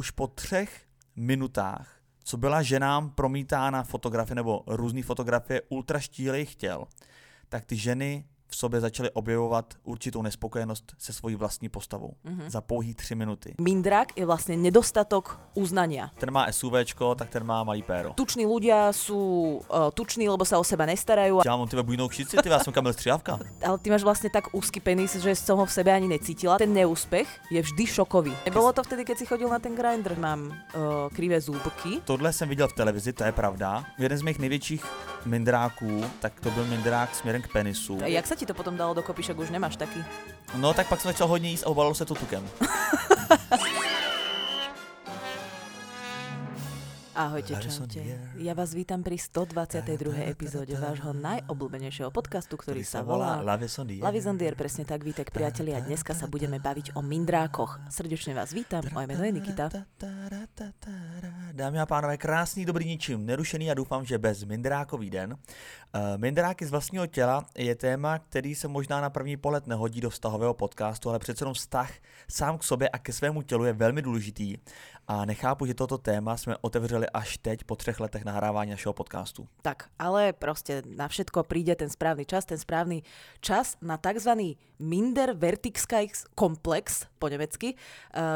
už po třech minutách, co byla ženám promítána fotografie nebo různé fotografie ultra štílejch těl, tak ty ženy v sobě začaly objevovat určitou nespokojenost se svojí vlastní postavou mm-hmm. za pouhý tři minuty. Mindrak je vlastně nedostatok uznania. Ten má SUVčko, tak ten má malý péro. Tuční ľudia sú uh, tuční, lebo sa o seba nestarajú. Já mám ty bujnou kšici, ty já jsem Kamil Střívka. Ale ty máš vlastne tak úzky penis, že som ho v sebe ani necítila. Ten neúspech je vždy šokový. Nebolo to vtedy, keď si chodil na ten grinder. Mám uh, krivé zúbky. Tohle jsem viděl v televizi, to je pravda. Jeden z mých největších mindráků, tak to byl mindrák směrem k penisu. A jak sa ti to potom dalo dokopy, však už nemáš taký? No tak pak jsem začal hodně jíst a obalilo se to tukem. Ahojte, čaute. Ja vás vítam pri 122. epizóde vášho najobľúbenejšieho podcastu, ktorý sa volá Lavisondier. Lavisondier, presne tak, vítek priatelia. Dneska sa budeme baviť o mindrákoch. Srdečne vás vítam, moje meno je Nikita. Dámy a pánové, krásný, dobrý, ničím nerušený a doufám, že bez mindrákový den. Uh, mindráky z vlastního těla je téma, který se možná na první pohled nehodí do vztahového podcastu, ale přece jenom vztah sám k sobě a ke svému tělu je velmi důležitý a nechápu, že toto téma jsme otevřeli až teď po třech letech nahrávání našeho podcastu. Tak, ale prostě na všetko príde ten správny čas, ten správny čas na tzv. Minderwertigkeitskomplex po nemecky, eh,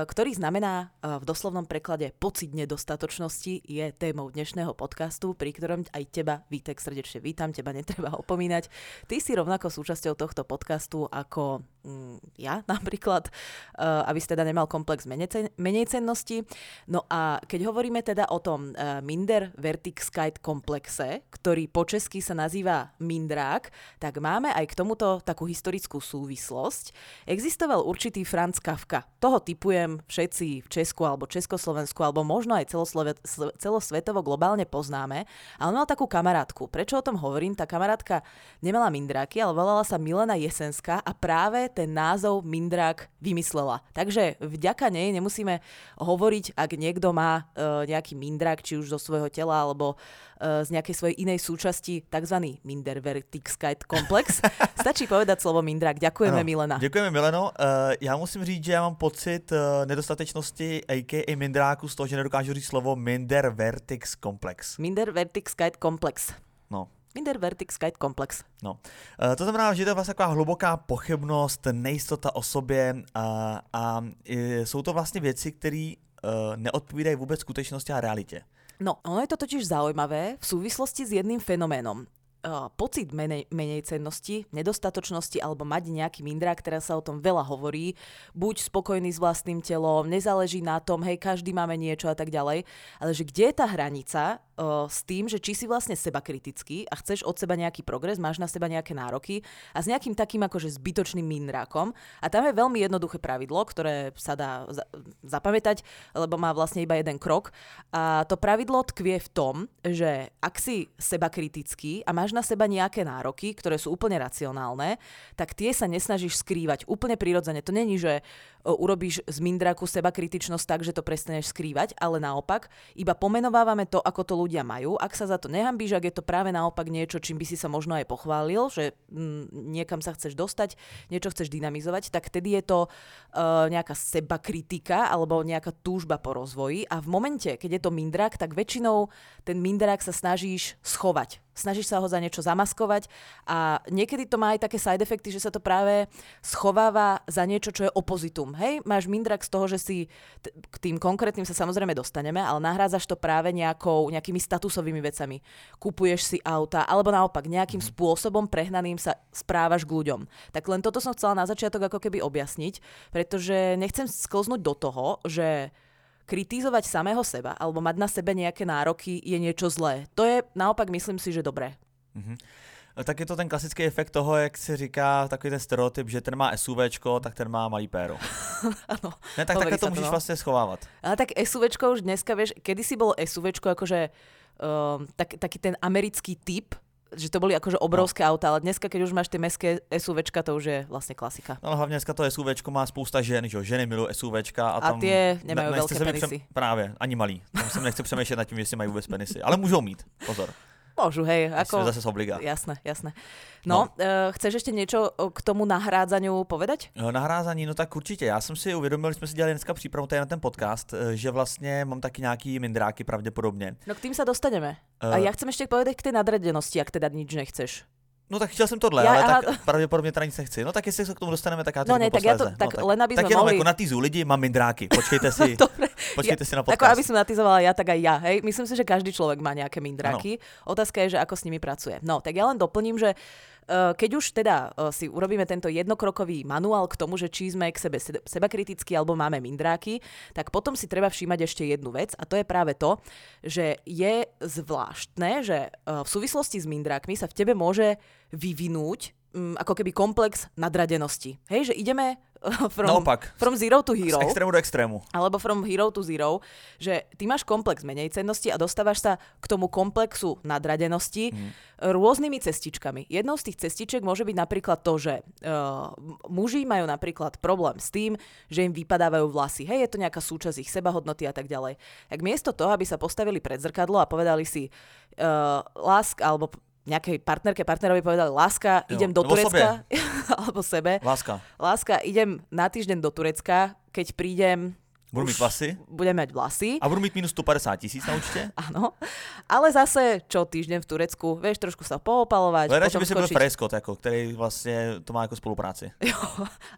ktorý znamená eh, v doslovnom preklade pocit nedostatočnosti, je témou dnešného podcastu, pri ktorom aj teba, Vítek, srdečne vítam, teba netreba opomínať. Ty si rovnako súčasťou tohto podcastu ako ja napríklad, uh, aby si teda nemal komplex menej, cen- menej cennosti. No a keď hovoríme teda o tom uh, Minder Vertixkite komplexe, ktorý po česky sa nazýva Mindrák, tak máme aj k tomuto takú historickú súvislosť. Existoval určitý Franz Kafka. Toho typujem všetci v Česku alebo Československu, alebo možno aj celosvetovo globálne poznáme. A on mal takú kamarátku. Prečo o tom hovorím? Tá kamarátka nemala mindráky, ale volala sa Milena Jesenská a práve ten názov Mindrák vymyslela. Takže vďaka nej nemusíme hovoriť, ak niekto má uh, nejaký mindrák, či už zo svojho tela, alebo uh, z nejakej svojej inej súčasti, tzv. Mindervertixkite komplex. Stačí povedať slovo mindrák. Ďakujeme, ano, Milena. Děkujeme, Mileno. Uh, já musím říct, že já mám pocit uh, nedostatečnosti a.k.a. mindráku z toho, že nedokážu říct slovo Mindervertix komplex. Mindervertixkite komplex. No, Mindervertixkite komplex. No, uh, to znamená, že to je vlastně taková hluboká pochybnost, nejistota o sobě a, a uh, jsou to vlastně věci, které uh, neodpovídají vůbec skutečnosti a realitě. No, ono je to totiž zaujímavé v súvislosti s jedným fenoménom. Uh, pocit menej, menej cennosti, nedostatočnosti alebo mať nejaký mindrák, teraz sa o tom veľa hovorí, buď spokojný s vlastným telom, nezáleží na tom, hej, každý máme niečo a tak ďalej, ale že kde je tá hranica uh, s tým, že či si vlastne seba kritický a chceš od seba nejaký progres, máš na seba nejaké nároky a s nejakým takým akože zbytočným mindrákom. A tam je veľmi jednoduché pravidlo, ktoré sa dá za- zapamätať, lebo má vlastne iba jeden krok. A to pravidlo tkvie v tom, že ak si seba kritický a máš na seba nejaké nároky, ktoré sú úplne racionálne, tak tie sa nesnažíš skrývať úplne prirodzene. To není, že o, urobíš z mindráku seba kritičnosť tak, že to prestaneš skrývať, ale naopak, iba pomenovávame to, ako to ľudia majú. Ak sa za to nehambíš, ak je to práve naopak niečo, čím by si sa možno aj pochválil, že mm, niekam sa chceš dostať, niečo chceš dynamizovať, tak tedy je to uh, nejaká seba kritika alebo nejaká túžba po rozvoji a v momente, keď je to mindrák, tak väčšinou ten mindrák sa snažíš schovať snažíš sa ho za niečo zamaskovať a niekedy to má aj také side efekty, že sa to práve schováva za niečo, čo je opozitum. Hej, máš mindrak z toho, že si t- k tým konkrétnym sa samozrejme dostaneme, ale nahrádzaš to práve nejakou, nejakými statusovými vecami. Kupuješ si auta, alebo naopak nejakým spôsobom prehnaným sa správaš k ľuďom. Tak len toto som chcela na začiatok ako keby objasniť, pretože nechcem sklznúť do toho, že kritizovať samého seba alebo mať na sebe nejaké nároky je niečo zlé. To je naopak, myslím si, že dobré. Mhm. Tak je to ten klasický efekt toho, jak se říká takový ten stereotyp, že ten má SUVčko, tak ten má malý péro. Áno. Ne, tak takhle to můžeš no. vlastně schovávat. Ale tak SUVčko už dneska, vieš, kedysi bolo SUVčko akože um, tak, taký ten americký typ, že to boli akože obrovské no. auta, ale dneska, keď už máš tie mestské SUVčka, to už je vlastne klasika. No ale hlavně dneska to SUVčko má spousta žen, že jo, ženy milují SUVčka a A tam... tie nemajú nechce veľké se mi penisy. Právě, ani malý. Tam se nechci přemýšlet nad tím, jestli mají vůbec penisy. Ale můžou mít, pozor. Môžu, hej. Ako... Zase z obliga. Jasné, jasné. No, no. Uh, chceš ešte niečo k tomu nahrádzaniu povedať? Nahrázání, no tak určitě. Já jsem si uvědomil, že jsme si dělali dneska přípravu tady na ten podcast, eh, že vlastně mám taky nějaký mindráky pravděpodobně. No k tým sa dostaneme. Uh... A ja chcem ešte povedať k tej nadradenosti, ak teda nič nechceš. No tak chtěl jsem tohle, Já- ale aha. tak pravděpodobně teda nic nechci. No tak jestli se k tomu dostaneme, tak já to No ne, tak ja to- tak no, len aby tak jenom mohli- jako na týzu lidi mám mindráky. Počkejte si, Dobre. počkejte si na Ako podcast. aby som natizovala ja, tak aj ja. Hej? Myslím si, že každý človek má nejaké mindráky. Otázka je, že ako s nimi pracuje. No, tak ja len doplním, že keď už teda eh, si urobíme tento jednokrokový manuál k tomu, že či sme k sebe sebe- sebakritickí alebo máme mindráky, tak potom si treba všímať ešte jednu vec a to je práve to, že je zvláštne, že eh, v súvislosti s mindrákmi sa v tebe môže vyvinúť mm, ako keby komplex nadradenosti. Hej, že ideme eh, from, Naopak. from zero to Z hero extrému do extrému. alebo from hero to zero, že ty máš komplex menej cennosti a dostávaš sa k tomu komplexu nadradenosti mm. rôznymi cestičkami. Jednou z tých cestiček môže byť napríklad to, že uh, muži majú napríklad problém s tým, že im vypadávajú vlasy. Hej, je to nejaká súčasť ich sebahodnoty a tak ďalej. Tak miesto toho, aby sa postavili pred zrkadlo a povedali si uh, lásk alebo nejakej partnerke, partnerovi povedali láska, Jo, idem do Turecka, alebo sebe. Láska. Láska, idem na týždeň do Turecka, keď prídem Budu mít vlasy budem mať vlasy, a budu mít minus 150 tisíc na účtě. áno. Ale zase, čo týždeň v Turecku, vieš, trošku sa poopalovať, Ale radši by si byl. Freskot, jako, který vlastně to má jako spolupráci. Jo,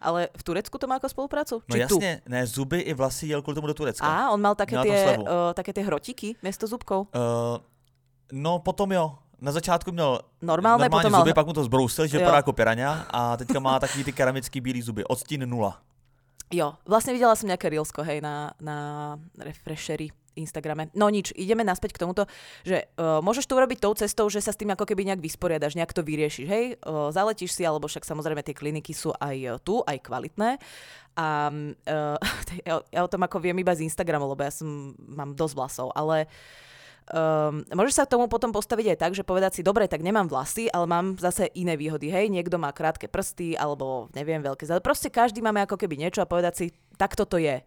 ale v Turecku to má ako spoluprácu? No Či tu? jasně, ne, zuby i vlasy jel kvůli tomu do Turecka. Á, on mal také tie, uh, také tie hrotíky miesto zubkov. Uh, no potom jo. Na začátku měl Normálne, normální potom zuby, pak mu to zbrousil, že vypadá jako piraňa a teďka má takový ty keramický bílý zuby. Odstín nula. Jo, vlastne videla som nejaké reelsko, hej, na, na refreshery Instagrame. No nič, ideme naspäť k tomuto, že uh, môžeš to urobiť tou cestou, že sa s tým ako keby nejak vysporiadaš, nejak to vyriešiš, hej, uh, zaletíš si, alebo však samozrejme tie kliniky sú aj uh, tu, aj kvalitné. A uh, ja, ja o tom ako viem iba z Instagramu, lebo ja som, mám dosť vlasov, ale Um, môžeš sa k tomu potom postaviť aj tak, že povedať si, dobre, tak nemám vlasy, ale mám zase iné výhody. Hej, niekto má krátke prsty, alebo neviem, veľké zad. Proste každý máme ako keby niečo a povedať si, takto to je.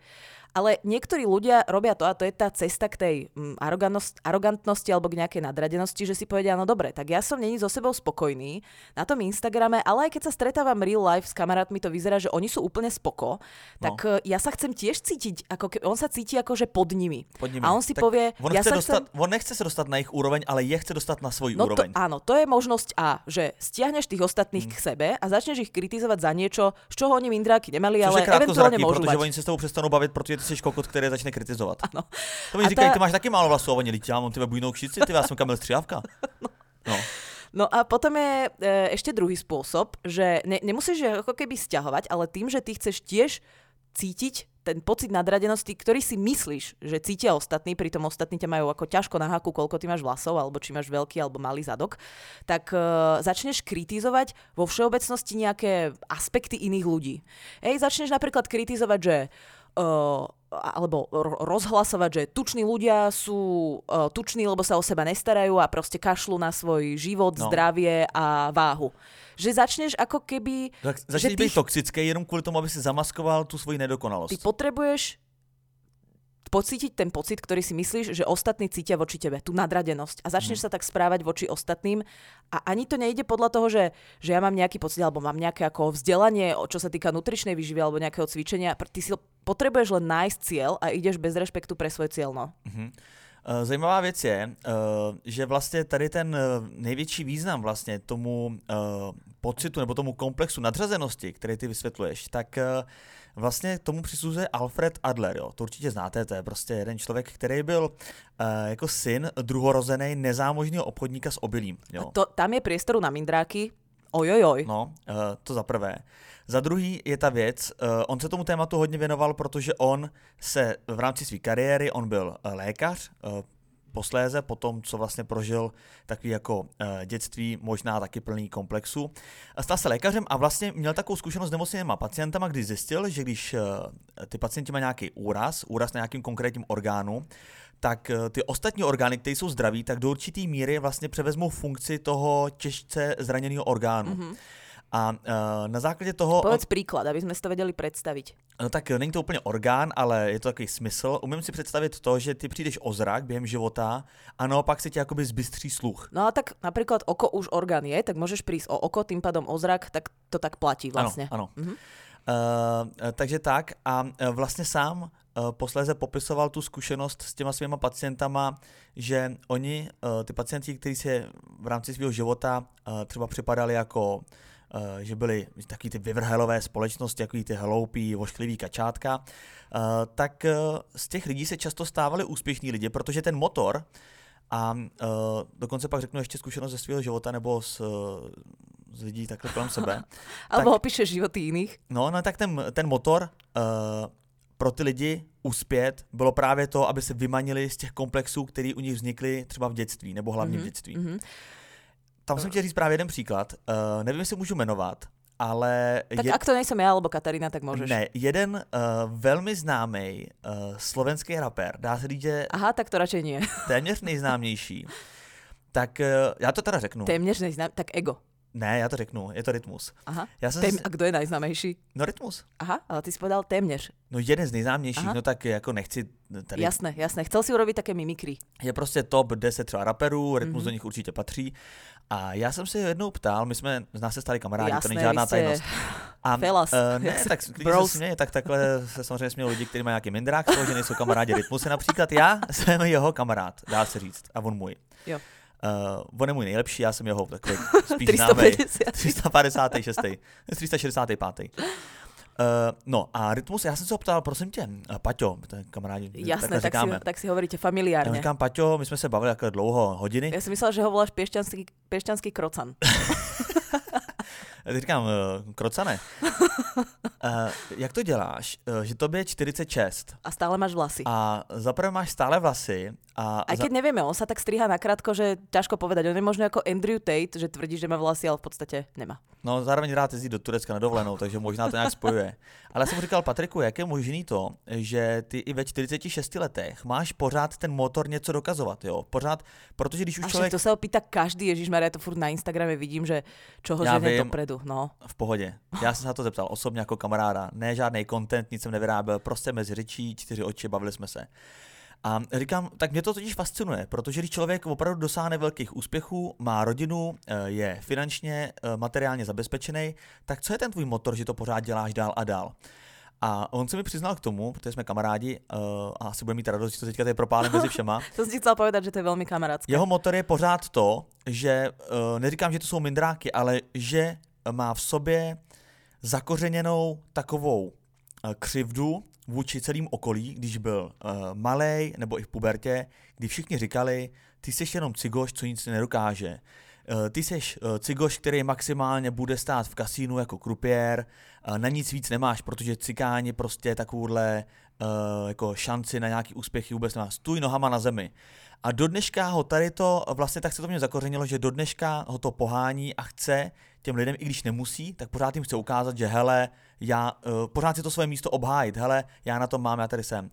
Ale niektorí ľudia robia to, a to je tá cesta k tej mm, arogantnosti, alebo k nejakej nadradenosti, že si povedia, no dobre, tak ja som není so sebou spokojný na tom Instagrame, ale aj keď sa stretávam real life s kamarátmi, to vyzerá, že oni sú úplne spoko, tak no. ja sa chcem tiež cítiť, ako ke, on sa cíti ako že pod nimi. Pod nimi. A on si Tak povie, on, ja sa dostat, chcem... on nechce se dostat na jejich úroveň, ale je chce dostat na svoji No to, úroveň. áno, to je možnosť A, že stiahneš tých ostatných Hmm. k sebe a začneš ich kritizovať za niečo, z čoho oni mindráky nemali, Což ale eventuálne môžu protože mať. oni se s tebou přestanou bavit, protože ty jsi kokot, který začne kritizovat. Áno. To mi říkají, ta- ty máš taky málo vlasů, oni lidi, já mám ty bujnou kšici, ty já jsem Kamil Střihavka. No. No a potom je e, ešte druhý spôsob, že ne, nemusíš ako keby stiahovať, ale tým, že ty chceš tiež cítiť ten pocit nadradenosti, ktorý si myslíš, že cítia ostatní, pritom ostatní ťa majú ako ťažko na haku, koľko ty máš vlasov, alebo či máš veľký alebo malý zadok, tak uh, začneš kritizovať vo všeobecnosti nejaké aspekty iných ľudí. Ej, začneš napríklad kritizovať, že uh, alebo ro- rozhlasovať, že tuční ľudia sú uh, tuční, lebo sa o seba nestarajú a proste kašľú na svoj život, No. zdravie a váhu. Že začneš ako keby... Tak že začneš ty, být toxický jenom kvůli tomu, aby si zamaskoval tu svoji nedokonalost. ty potrebuješ pocítiť ten pocit, ktorý si myslíš, že ostatní cítia voči tebe, tú nadradenosť. A začneš mm. sa tak správať voči ostatným a ani to nejde podľa toho, že, že ja mám nejaký pocit, alebo mám nejaké ako vzdelanie, o- čo sa týka nutričnej výživy alebo nejakého cvičenia. Ty si potrebuješ len nájsť cieľ a ideš bez rešpektu pre svoj cieľ, no. Mhm. Eh, Zajímavá věc je, eh, že vlastně tady ten eh, největší význam vlastně tomu pocitu nebo tomu komplexu nadřazenosti, který ty vysvětluješ, tak vlastně tomu přisuzuje Alfred Adler. Jo. To určitě znáte, to je prostě jeden člověk, který byl eh, jako syn druhorozený nezámožného obchodníka s obilím. Jo. A to, tam je priestoru na mindráky. Ojojoj. No, eh, to za prvé. Za druhý je ta věc, eh, on se tomu tématu hodně věnoval, protože on se v rámci své kariéry, on byl eh, lékař, posléze, po tom, co vlastně prožil takový jako eh, dětství, možná taky plný komplexu. A Stal se lékařem a vlastně měl takovou zkušenost s nemocnými pacientama, kdy zjistil, že když eh, ty pacienti mají nějaký úraz, úraz na nějakým konkrétním orgánu, tak eh, ty ostatní orgány, které jsou zdraví, tak do určitý míry vlastně převezmou funkci toho těžce zraněného orgánu. Mm-hmm. A uh, na základě toho... Povedz príklad, aby sme si to vedeli predstaviť. No tak není to úplně orgán, ale je to takový smysl. Umím si představit to, že ty přijdeš o zrak během života a naopak se ti jakoby zbystří sluch. No a tak napríklad oko už orgán je, tak môžeš prísť o oko, tým pádom o zrak, tak to tak platí vlastne. Ano, ano. Mhm. Uh, takže tak a vlastně sám uh, posléze popisoval tu zkušenost s těma svýma pacientama, že oni, uh, ty pacienti, kteří se v rámci svého života uh, třeba připadali jako že byly taky ty vyvrhelové společnosti, jako ty hloupí, vošklivý kačátka, uh, tak uh, z těch lidí se často stávali úspěšní lidi, protože ten motor a dokonce pak řeknu ještě zkušenost ze svého života nebo z, z lidí takhle kolem sebe. Alebo opíšeš životy jiných. No, no tak ten, ten motor pro ty lidi uspět bylo právě to, aby se vymanili z těch komplexů, které u nich vznikly třeba v dětství, nebo hlavně mm-hmm. v mhm, dětství. Mm-hmm. Tam jsem chtěl říct právě jeden příklad. Uh, nevím, jestli můžu jmenovat, ale... Tak je... ak to nejsem já alebo Katarína, tak můžeš. Ne, jeden uh, velmi známý uh, slovenský rapper, dá se říct, že... Aha, tak to radšej nie. téměř nejznámější. tak uh, já to teda řeknu. Téměř nejznámější, tak ego. Ne, já to řeknu, je to Rytmus. Aha. Já jsem Tém, a kdo je nejznámější? No Rytmus. Aha, ale ty jsi povedal téměř. No jeden z nejznámějších, Aha. no tak jako nechci tady... Jasné, jasné, chcel si urobiť také mimikry. Je prostě top 10 třeba raperů, Rytmus mm-hmm. do nich určitě patří. A já jsem se jednou ptal, my jsme z nás se stali kamarádi, Jasné, to není žádná tajnost. A, Felas. Uh, ne, tak se směje, tak takhle se samozřejmě smějí lidi, kteří mají nějaký mindrák, že nejsou kamarádi Rytmusy například. Já jsem jeho kamarád, dá se říct, a on můj. Jo. Uh, on je můj nejlepší, já jsem jeho takový spíš známý. 356. 365. Uh, no a Rytmus, já jsem se ho ptal, prosím tě, uh, Paťo, ten kamarádi, Jasné, tak si, tak si hovoríte familiárně. Já říkám, Paťo, my jsme se bavili jako dlouho, hodiny. Já si myslel, že ho voláš pěšťanský, pěšťanský krocan. Já ti říkám, uh, krocane, uh, jak to děláš, uh, že tobě je 46. A stále máš vlasy. A zaprvé máš stále vlasy. A keď za... nevieme, on sa tak striha nakrátko, že ťažko povedať. On je možno ako Andrew Tate, že tvrdí, že má vlasy, ale v podstate nemá. No, zároveň rád jezdí do Turecka na dovolenou, takže možná to nějak spojuje. Ale já jsem říkal, Patriku, jak je možný to, že ty i ve 46 letech máš pořád ten motor něco dokazovat, jo? Pořád, protože když už a člověk... to se opýta každý, Ježíš já to furt na Instagrame vidím, že čoho žene dopredu, no. V pohodě. Já jsem se na to zeptal osobně jako kamaráda. Ne žádný content, nic jsem nevyráběl, prostě mezi řečí, čtyři oči, bavili jsme se. A říkám, tak mě to totiž fascinuje, protože když člověk opravdu dosáhne velkých úspěchů, má rodinu, eh, je finančně, eh, materiálně zabezpečený, tak co je ten tvůj motor, že to pořád děláš dál a dál? A on se mi přiznal k tomu, protože jsme kamarádi uh, a asi bude mít radost, že to teďka tady propálím mezi všema. to jsem si chcel povedat, že to je velmi kamarádské. Jeho motor je pořád to, že uh, neříkám, že to jsou mindráky, ale že má v sobě zakořeněnou takovou uh, křivdu vůči celým okolí, když byl uh, malý nebo i v pubertě, kdy všichni říkali, ty jsi jenom cigoš, co nic nedokáže. Uh, ty jsi uh, cigoš, který maximálně bude stát v kasínu jako krupiér, uh, na nic víc nemáš, protože cikáni prostě takovouhle uh, jako šanci na nějaký úspěchy vůbec nemá. Stůj nohama na zemi. A do dneška ho tady to, vlastně tak se to mě zakořenilo, že do dneška ho to pohání a chce těm lidem, i když nemusí, tak pořád jim chce ukázat, že hele, já uh, pořád si to svoje místo obhájit, hele, já na tom mám, já tady jsem.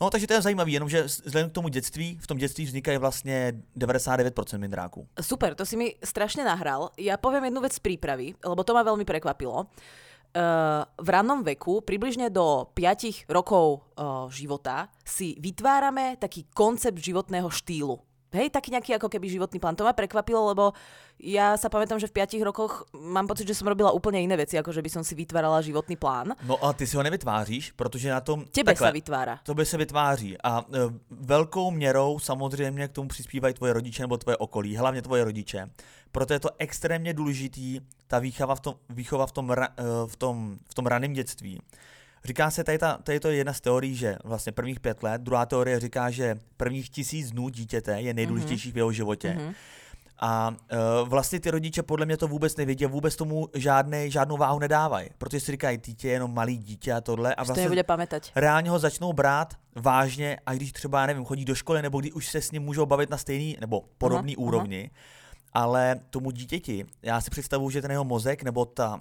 No, takže to je zajímavé, jenomže vzhledem k tomu dětství, v tom dětství vznikají vlastně 99% mindráků. Super, to si mi strašně nahral. Já povím jednu věc z přípravy, lebo to ma velmi překvapilo. Uh, v rannom veku, približne do 5 rokov uh, života, si vytvárame taký koncept životného štýlu. Hej, taký nejaký ako keby životný plán. To ma prekvapilo, lebo ja sa pamätám, že v 5 rokoch mám pocit, že som robila úplne iné veci, ako že by som si vytvárala životný plán. No a ty si ho nevytváříš, protože na tom... Tebe takhle, se vytvára. To by se vytváří. A e, velkou měrou samozřejmě k tomu přispívají tvoje rodiče nebo tvoje okolí, hlavně tvoje rodiče. Proto je to extrémně důležitý, ta výchova v tom, výchova v tom, e, v tom, v tom raném dětství. Říká se, tady, ta, tady to je jedna z teorií, že vlastně prvních pět let, druhá teorie říká, že prvních tisíc dnů dítěte je nejdůležitější mm-hmm. v jeho životě. Mm-hmm. A uh, vlastně ty rodiče podle mě to vůbec nevědí, vůbec tomu žádný, žádnou váhu nedávají, protože si říkají, dítě je jenom malý dítě a tohle. A vlastně bude pamětať. reálně ho začnou brát vážně a když třeba, já nevím, chodí do školy nebo když už se s ním můžou bavit na stejný nebo podobný uh-huh, úrovni. Ale tomu dítěti, já si představuju, že ten jeho mozek nebo ta,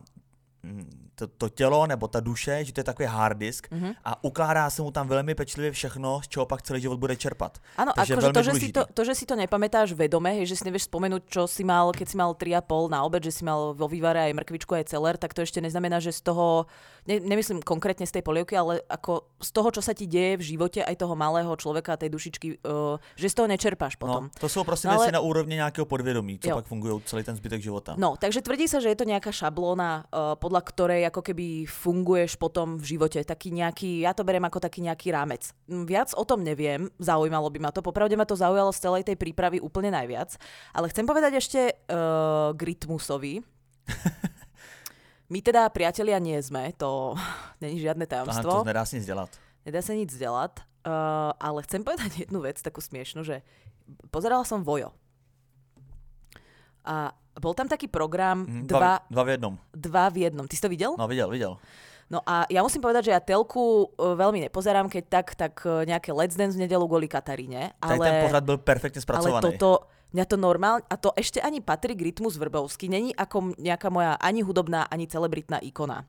mm, to, to tělo nebo ta duše, že to je takový hard disk mm-hmm. a ukládá se mu tam velmi pečlivě všechno, z čeho pak celý život bude čerpat. Áno, akože to, že si to, to, že si to nepamätáš vedome, hej, že si nevieš spomenúť, čo si mal, keď si mal 3,5 na obed, že si mal vo vývare aj mrkvičku, aj celer, tak to ešte neznamená, že z toho, ne, nemyslím konkrétne z tej polievky, ale ako z toho, čo sa ti deje v živote aj toho malého človeka, tej dušičky, uh, že z toho nečerpáš no, potom. No, to sú prostě no, ale... na úrovni nějakého podvědomí, co jo. pak fungují celý ten zbytek života. No, takže tvrdí sa, že je to nejaká šablóna, uh, podľa ktorej ako keby funguješ potom v živote. Taký nejaký, ja to beriem ako taký nejaký rámec. Viac o tom neviem, zaujímalo by ma to. Popravde ma to zaujalo z celej tej prípravy úplne najviac. Ale chcem povedať ešte uh, Gritmusovi. My teda priatelia nie sme, to není žiadne tajomstvo. Aha, to nedá sa nic dělat. Nedá sa nic dělat, uh, ale chcem povedať jednu vec, takú smiešnú, že pozerala som Vojo. A bol tam taký program Mm, dva, dva, dva v jednom. dva v jednom. Ty si to videl? No, videl, videl. No a ja musím povedať, že ja telku e, veľmi nepozerám, keď tak, tak e, nejaké Let's Dance v nedelu kvôli Kataríne. Ale, Ale, ten pořad byl perfektně ale zpracovaný. toto, mňa to normálne, a to ešte ani Patrik Rytmus Vrbovský, není ako nejaká moja ani hudobná, ani celebritná ikona.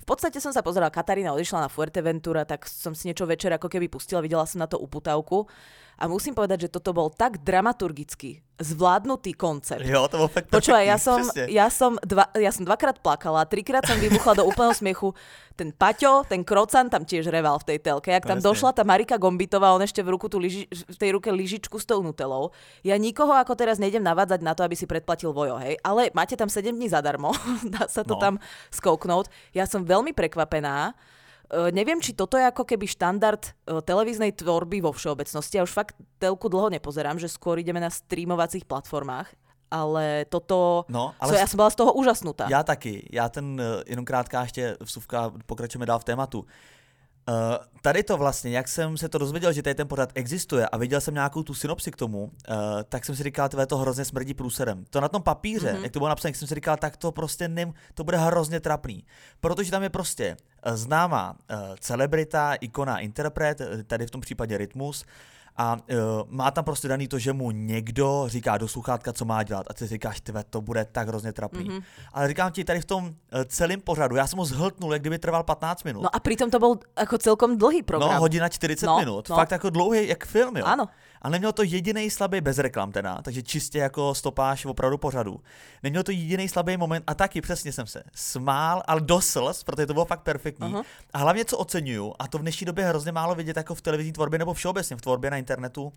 V podstate som sa pozerala, Katarína odišla na Fuerteventura, tak som si niečo večer ako keby pustila, videla som na to uputávku a musím povedať, že toto bol tak dramaturgicky zvládnutý koncept. Jo, to bol fakt Počúvaj, ja som, přesně. ja, som dva, ja som dvakrát plakala, trikrát som vybuchla do úplného smiechu. Ten Paťo, ten Krocan tam tiež reval v tej telke. Jak tam Presne. došla tá Marika Gombitová, on ešte v, ruku tú lyži, v tej ruke lyžičku s tou nutelou. Ja nikoho ako teraz nejdem navádzať na to, aby si predplatil vojo, hej. Ale máte tam 7 dní zadarmo, dá sa to No. tam skouknúť. Ja som veľmi prekvapená. Uh, neviem, či toto je ako keby štandard uh, televíznej tvorby vo všeobecnosti. Ja už fakt telku dlho nepozerám, že skôr ideme na streamovacích platformách. Ale toto... No, Ale co, já jsem byla z toho úžasnutá. Já taky. Já ten, eh, jenom krátká ještě vsuvka, pokračujeme dál v tématu. Uh, tady to vlastně, jak jsem se to dozvěděl, že tady ten pořad existuje a viděl jsem nějakou tu synopsi k tomu, uh, tak jsem si říkal, tvé to hrozně smrdí průserem. To na tom papíře, mm-hmm. jak to bylo napsané, jak jsem si říkal, tak to prostě nem, to bude hrozně trapný. Protože tam je prostě známá uh, celebrita, ikona, interpret, eh, tady v tom případě Rytmus, a uh, má tam prostě daný to, že mu někdo říká do sluchátka, co má dělat. A ty říkáš, tve, to bude tak hrozně trapný. Mm-hmm. Ale říkám ti, tady v tom uh, celém pořadu, já jsem ho zhltnul, jak kdyby trval 15 minut. No a pritom to bol ako celkom dlhý program. No, hodina 40 No, minut. no. Fakt jako dlouhý, jak film, jo. Áno. A neměl to jediný slabý bez reklam teda, takže čistě jako stopáž opravdu pořadu. Neměl to jediný slabý moment a taky přesně jsem se smál, ale do slz, protože to bylo fakt perfektní. Aha. A hlavně co oceňuju, a to v dnešní době hrozně málo vidět jako v televizní tvorbě nebo všeobecně v tvorbě na internetu uh,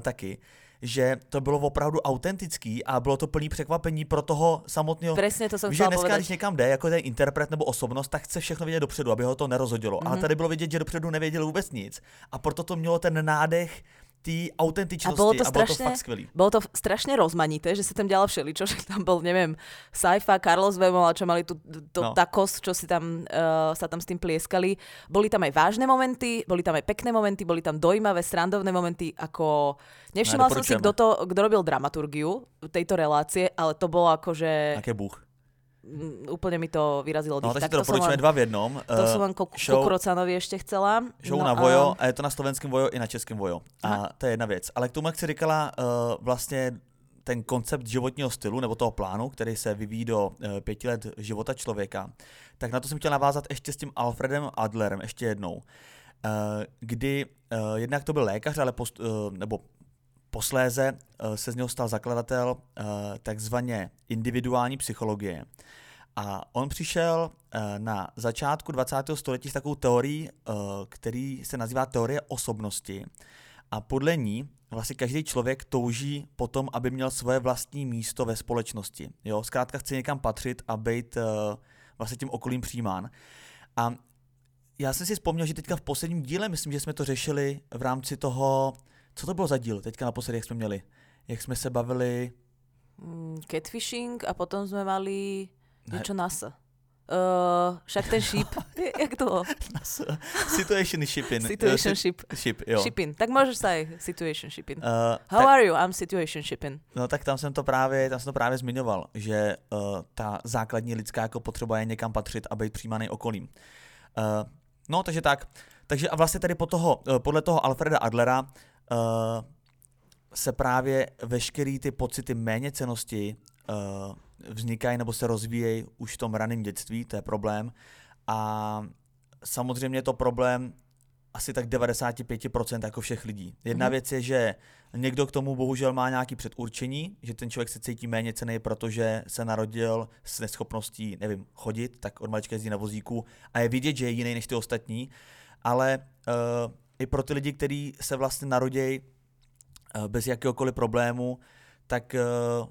taky, že to bylo opravdu autentický a bylo to plný překvapení pro toho samotného Presne to Víš, že dneska, povedať. když někam jde, jako ten interpret nebo osobnost, tak chce všechno vědět dopředu, aby ho to nerozhodilo. Mm-hmm. Ale Mhm. tady bylo vidět, že dopředu nevěděl vůbec nic. A proto to mělo ten nádech té autentičnosti A bolo to a bylo to strašne, fakt skvělý. bolo to strašne rozmanité, že sa tam dialo všeličo, že tam bol, neviem, Saifa, Carlos Vemola, čo mali tu to No. no. takos, čo si tam, uh, sa tam s tým plieskali. Boli tam aj vážne momenty, boli tam aj pekné momenty, boli tam dojímavé, srandovné momenty, ako... Nevšimla som si, kto, to, kto robil dramaturgiu tejto relácie, ale to bolo akože... Jaké bůh. Mm, Úplne mi to vyrazilo No, dých. takže Tak to to doporučujeme dva v jednom. to Eh, som len Kuk- show- Kukrocanovi ešte chcela. Show No na a- Vojo a je to na slovenském Vojo i na českém Vojo. A Aha. to je jedna věc. Ale k tomu, jak jsi říkala, uh, vlastně ten koncept životního stylu nebo toho plánu, který se vyvíjí do uh, pěti let života člověka, tak na to jsem chtěl navázat ještě s tím Alfredem Adlerem, ještě jednou. Uh, kdy uh, jednak to byl lékař, ale post, uh, nebo posléze uh, se z něho stal zakladatel uh, takzvaně individuální psychologie. A on přišel uh, na začátku 20. století s takovou teorií, který se nazývá teorie osobnosti. A podle ní vlastně každý člověk touží potom, aby měl svoje vlastní místo ve společnosti. Jo, zkrátka chce někam patřit a být vlastně tím okolím přijímán. A já jsem si vzpomněl, že teďka v posledním díle, myslím, že jsme to řešili v rámci toho, co to bylo za díl teďka naposledy, jak jsme měli, jak jsme se bavili, Mm, catfishing a potom sme mali niečo NASA. Uh, však ten ship, jak to? situation shipping. Situation Eh, ship. ship, jo. Shipping. Tak môžeš sa aj situation shipping. Uh, How are you? I'm situation shipping. No tak tam jsem to právě, tam jsem to právě zmiňoval, že uh, ta základní lidská jako potřeba je někam patřit a být přijímaný okolím. Uh, no takže tak. Takže a vlastně tady po toho, podle toho Alfreda Adlera uh, se právě veškerý ty pocity méněcenosti uh, vznikají nebo se rozvíjejí už v tom raném dětství, to je problém. A samozřejmě je to problém asi tak 95% jako všech lidí. Jedna mm-hmm. věc je, že někdo k tomu bohužel má nějaký předurčení, že ten člověk se cítí méně cený, protože se narodil s neschopností, nevím, chodit, tak od malička jezdí na vozíku a je vidět, že je jiný než ty ostatní, ale uh, i pro ty lidi, kteří se vlastně narodějí uh, bez jakéhokoliv problému, tak uh,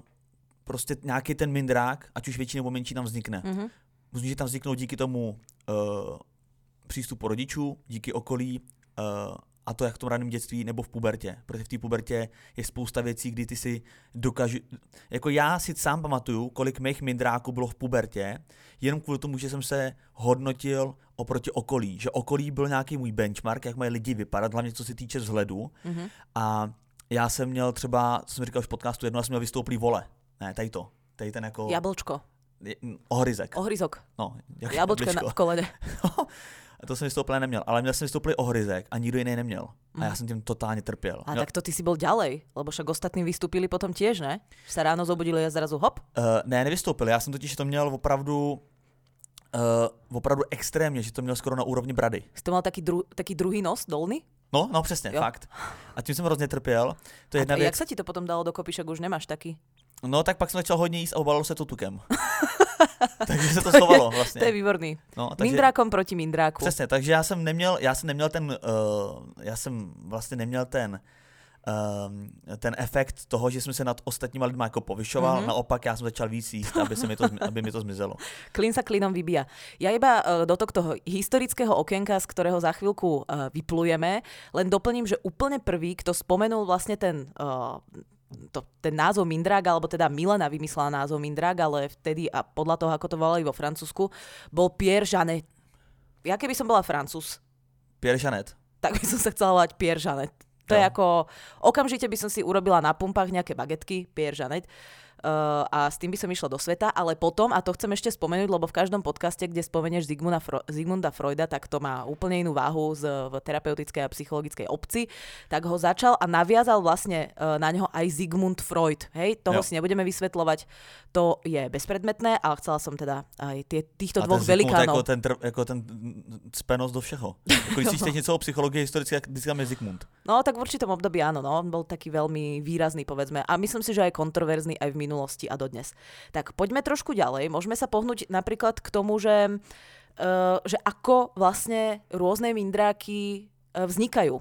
prostě nějaký ten mindrák, ať už větší nebo menší, tam vznikne. Mm-hmm. Může tam vzniknout díky tomu uh, přístupu rodičů, díky okolí, uh, a to jak v tom raném dětství nebo v pubertě. Protože v té pubertě je spousta věcí, kdy ty si dokážu... Jako já si sám pamatuju, kolik mých mindráků bylo v pubertě, jenom kvůli tomu, že jsem se hodnotil oproti okolí. Že okolí byl nějaký můj benchmark, jak mají lidi vypadat, hlavně co se týče vzhledu. Mm-hmm. A já jsem měl třeba, co jsem říkal v podcastu, jedno, já jsem měl vystouplý vole. Ne, tady to. Tady ten jako... Jablčko. Ohryzek. Ohryzok. No, jak Jablčko na, v kolene. A to jsem vystouplé neměl, ale měl jsem vystouplý ohryzek a nikdo jiný neměl. A já mhm. jsem tím totálně trpěl. A měl... tak to ty si byl ďalej, lebo však ostatní vystúpili potom tiež, ne? Se ráno zobudili a zrazu hop? Uh, ne, nevystoupili. Já jsem totiž to měl opravdu uh, opravdu extrémně, že to měl skoro na úrovni brady. Jsi to mal taký, dru- taký druhý nos dolný? No, no přesně, jo. fakt. A tím jsem hrozně trpěl. To je jedna a věc... jak se ti to potom dalo dokopy, však už nemáš taky? No, tak pak jsem začal hodně jíst a obalil se to tukem. takže se to schovalo vlastně. To je výborný. No, takže, Mindrákom proti mindráku. Přesně, takže já jsem neměl, já jsem neměl ten, uh, já jsem vlastně neměl ten, uh, ten efekt toho, že jsem se nad ostatníma lidmi jako povyšoval, mm-hmm. naopak já jsem začal víc jíst, aby, se mi to, aby mi to zmizelo. Klin sa klinom vybíja. Ja iba uh, do tohto historického okienka, z ktorého za chvíľku uh, vyplujeme, len doplním, že úplne prvý, kto spomenul vlastne ten uh, to, ten názov Mindrák, alebo teda Milena vymyslela názov Mindrák, ale vtedy a podľa toho, ako to volali vo Francúzsku, bol Pierre Janet. Ja keby som bola Francúz. Pierre Janet. Tak by som sa chcela volať Pierre Janet. To no. je ako, okamžite by som si urobila na pumpách nejaké bagetky, Pierre Janet. Uh, a s tým by som išla do sveta, ale potom, a to chcem ešte spomenúť, lebo v každom podcaste, kde spomenieš Zigmunda, Fro- Zigmunda Freuda, tak to má úplne inú váhu z, v terapeutickej a psychologickej obci, tak ho začal a naviazal vlastne uh, na neho aj Zigmund Freud. Hej, toho jo. si nebudeme vysvetľovať, to je bezpredmetné, ale chcela som teda aj tie, týchto a dvoch ten velikánov. Jako ten, tr- jako ten spenos do všeho. Jako když si no. něco o psychologii historické, vždycky je Zigmund. No, tak v určitom období áno, no, on bol taký veľmi výrazný, povedzme. A myslím si, že aj kontroverzný aj v minulosti a dodnes. Tak poďme trošku ďalej. Môžeme sa pohnúť napríklad k tomu, že, uh, že ako vlastne rôzne mindráky uh, vznikajú.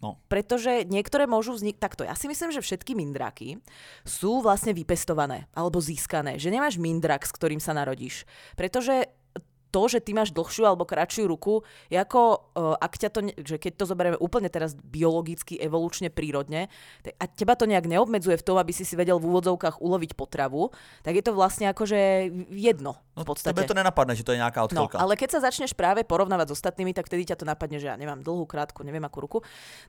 No. Pretože niektoré môžu vzniknúť... Takto, ja si myslím, že všetky mindráky sú vlastne vypestované alebo získané. Že nemáš mindrak, s ktorým sa narodíš. Pretože to, že ty máš dlhšiu alebo kratšiu ruku, je ako, uh, ak ťa to, že keď to zoberieme úplne teraz biologicky, evolučne, prírodne, tak a teba to nejak neobmedzuje v tom, aby si si vedel v úvodzovkách uloviť potravu, tak je to vlastne akože jedno v no, podstate. No, tebe to nenapadne, že to je nejaká odchylka. No, ale keď sa začneš práve porovnávať s ostatnými, tak vtedy ťa to napadne, že ja nemám dlhú, krátku, neviem akú ruku.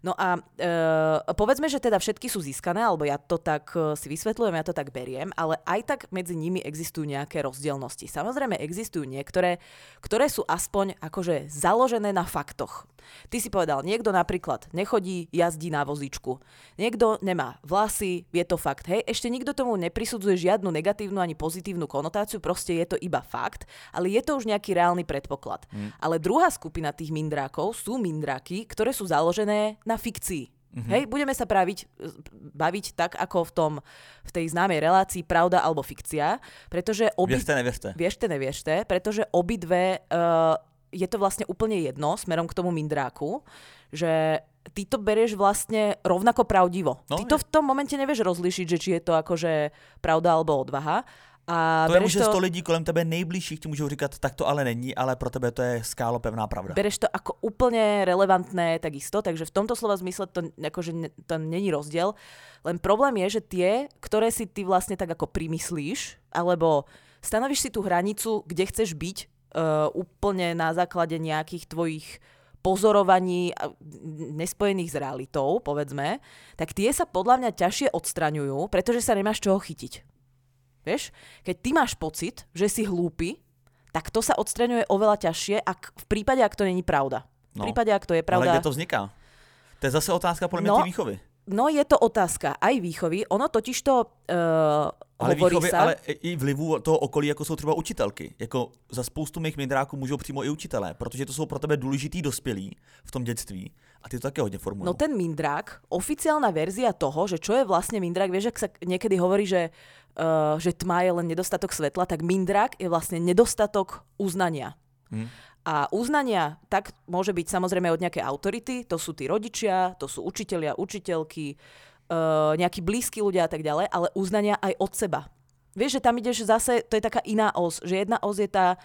No a uh, povedzme, že teda všetky sú získané, alebo ja to tak uh, si vysvetľujem, ja to tak beriem, ale aj tak medzi nimi existujú nejaké rozdielnosti. Samozrejme existujú niektoré, ktoré sú aspoň akože založené na faktoch. Ty si povedal, niekto napríklad nechodí, jazdí na vozíčku. Niekto nemá vlasy, je to fakt. Hej, ešte nikto tomu neprisudzuje žiadnu negatívnu ani pozitívnu konotáciu, proste je to iba fakt, ale je to už nejaký reálny predpoklad. Hmm. Ale druhá skupina tých mindrákov sú mindráky, ktoré sú založené na fikcii. Mm-hmm. Hej, budeme sa praviť, baviť tak, ako v, tom, v tej známej relácii pravda alebo fikcia, pretože obi... Viešte, neviešte. Viešte, neviešte, pretože obidve uh, je to vlastne úplne jedno smerom k tomu mindráku, že ty to berieš vlastne rovnako pravdivo. No, ty to je... v tom momente nevieš rozlišiť, že či je to akože pravda alebo odvaha. A to je že 100 lidí kolem tebe nejbližších ti můžou říkat, tak to ale není, ale pro tebe to je skálo pevná pravda. Bereš to ako úplne relevantné takisto, takže v tomto slova zmysle to, akože to není rozdiel. Len problém je, že tie, ktoré si ty vlastne tak ako primyslíš, alebo stanovíš si tú hranicu, kde chceš byť uh, úplne na základe nejakých tvojich pozorovaní nespojených s realitou, povedzme, tak tie sa podľa mňa ťažšie odstraňujú, pretože sa nemáš čoho chytiť. Vieš, keď ty máš pocit, že si hlúpy, tak to sa odstraňuje oveľa ťažšie, ak, v prípade, ak to není pravda. V no, prípade, ak to je pravda... Ale kde to vzniká? To je zase otázka podľa no, výchovy. No, je to otázka aj výchovy. Ono totiž to... Uh, ale hovorí výchovy, sa... ale i vlivu toho okolí, jako jsou třeba učitelky. Jako za spoustu mých mindráků můžou přímo i učitelé, protože to jsou pro tebe důležitý dospělí v tom dětství a ty to také hodně formují. No ten mindrák, oficiálna verzia toho, že čo je vlastne mindrák, vieš, ak sa niekedy hovorí, že, uh, že tma je len nedostatok svetla, tak mindrák je vlastne nedostatok uznania. Hm. A uznania tak môže byť samozrejme od nejakej autority, to sú tí rodičia, to sú učitelia, učiteľky, uh, nejakí blízki ľudia a tak ďalej, ale uznania aj od seba. Vieš, že tam ideš zase, to je taká iná os, že jedna os je tá,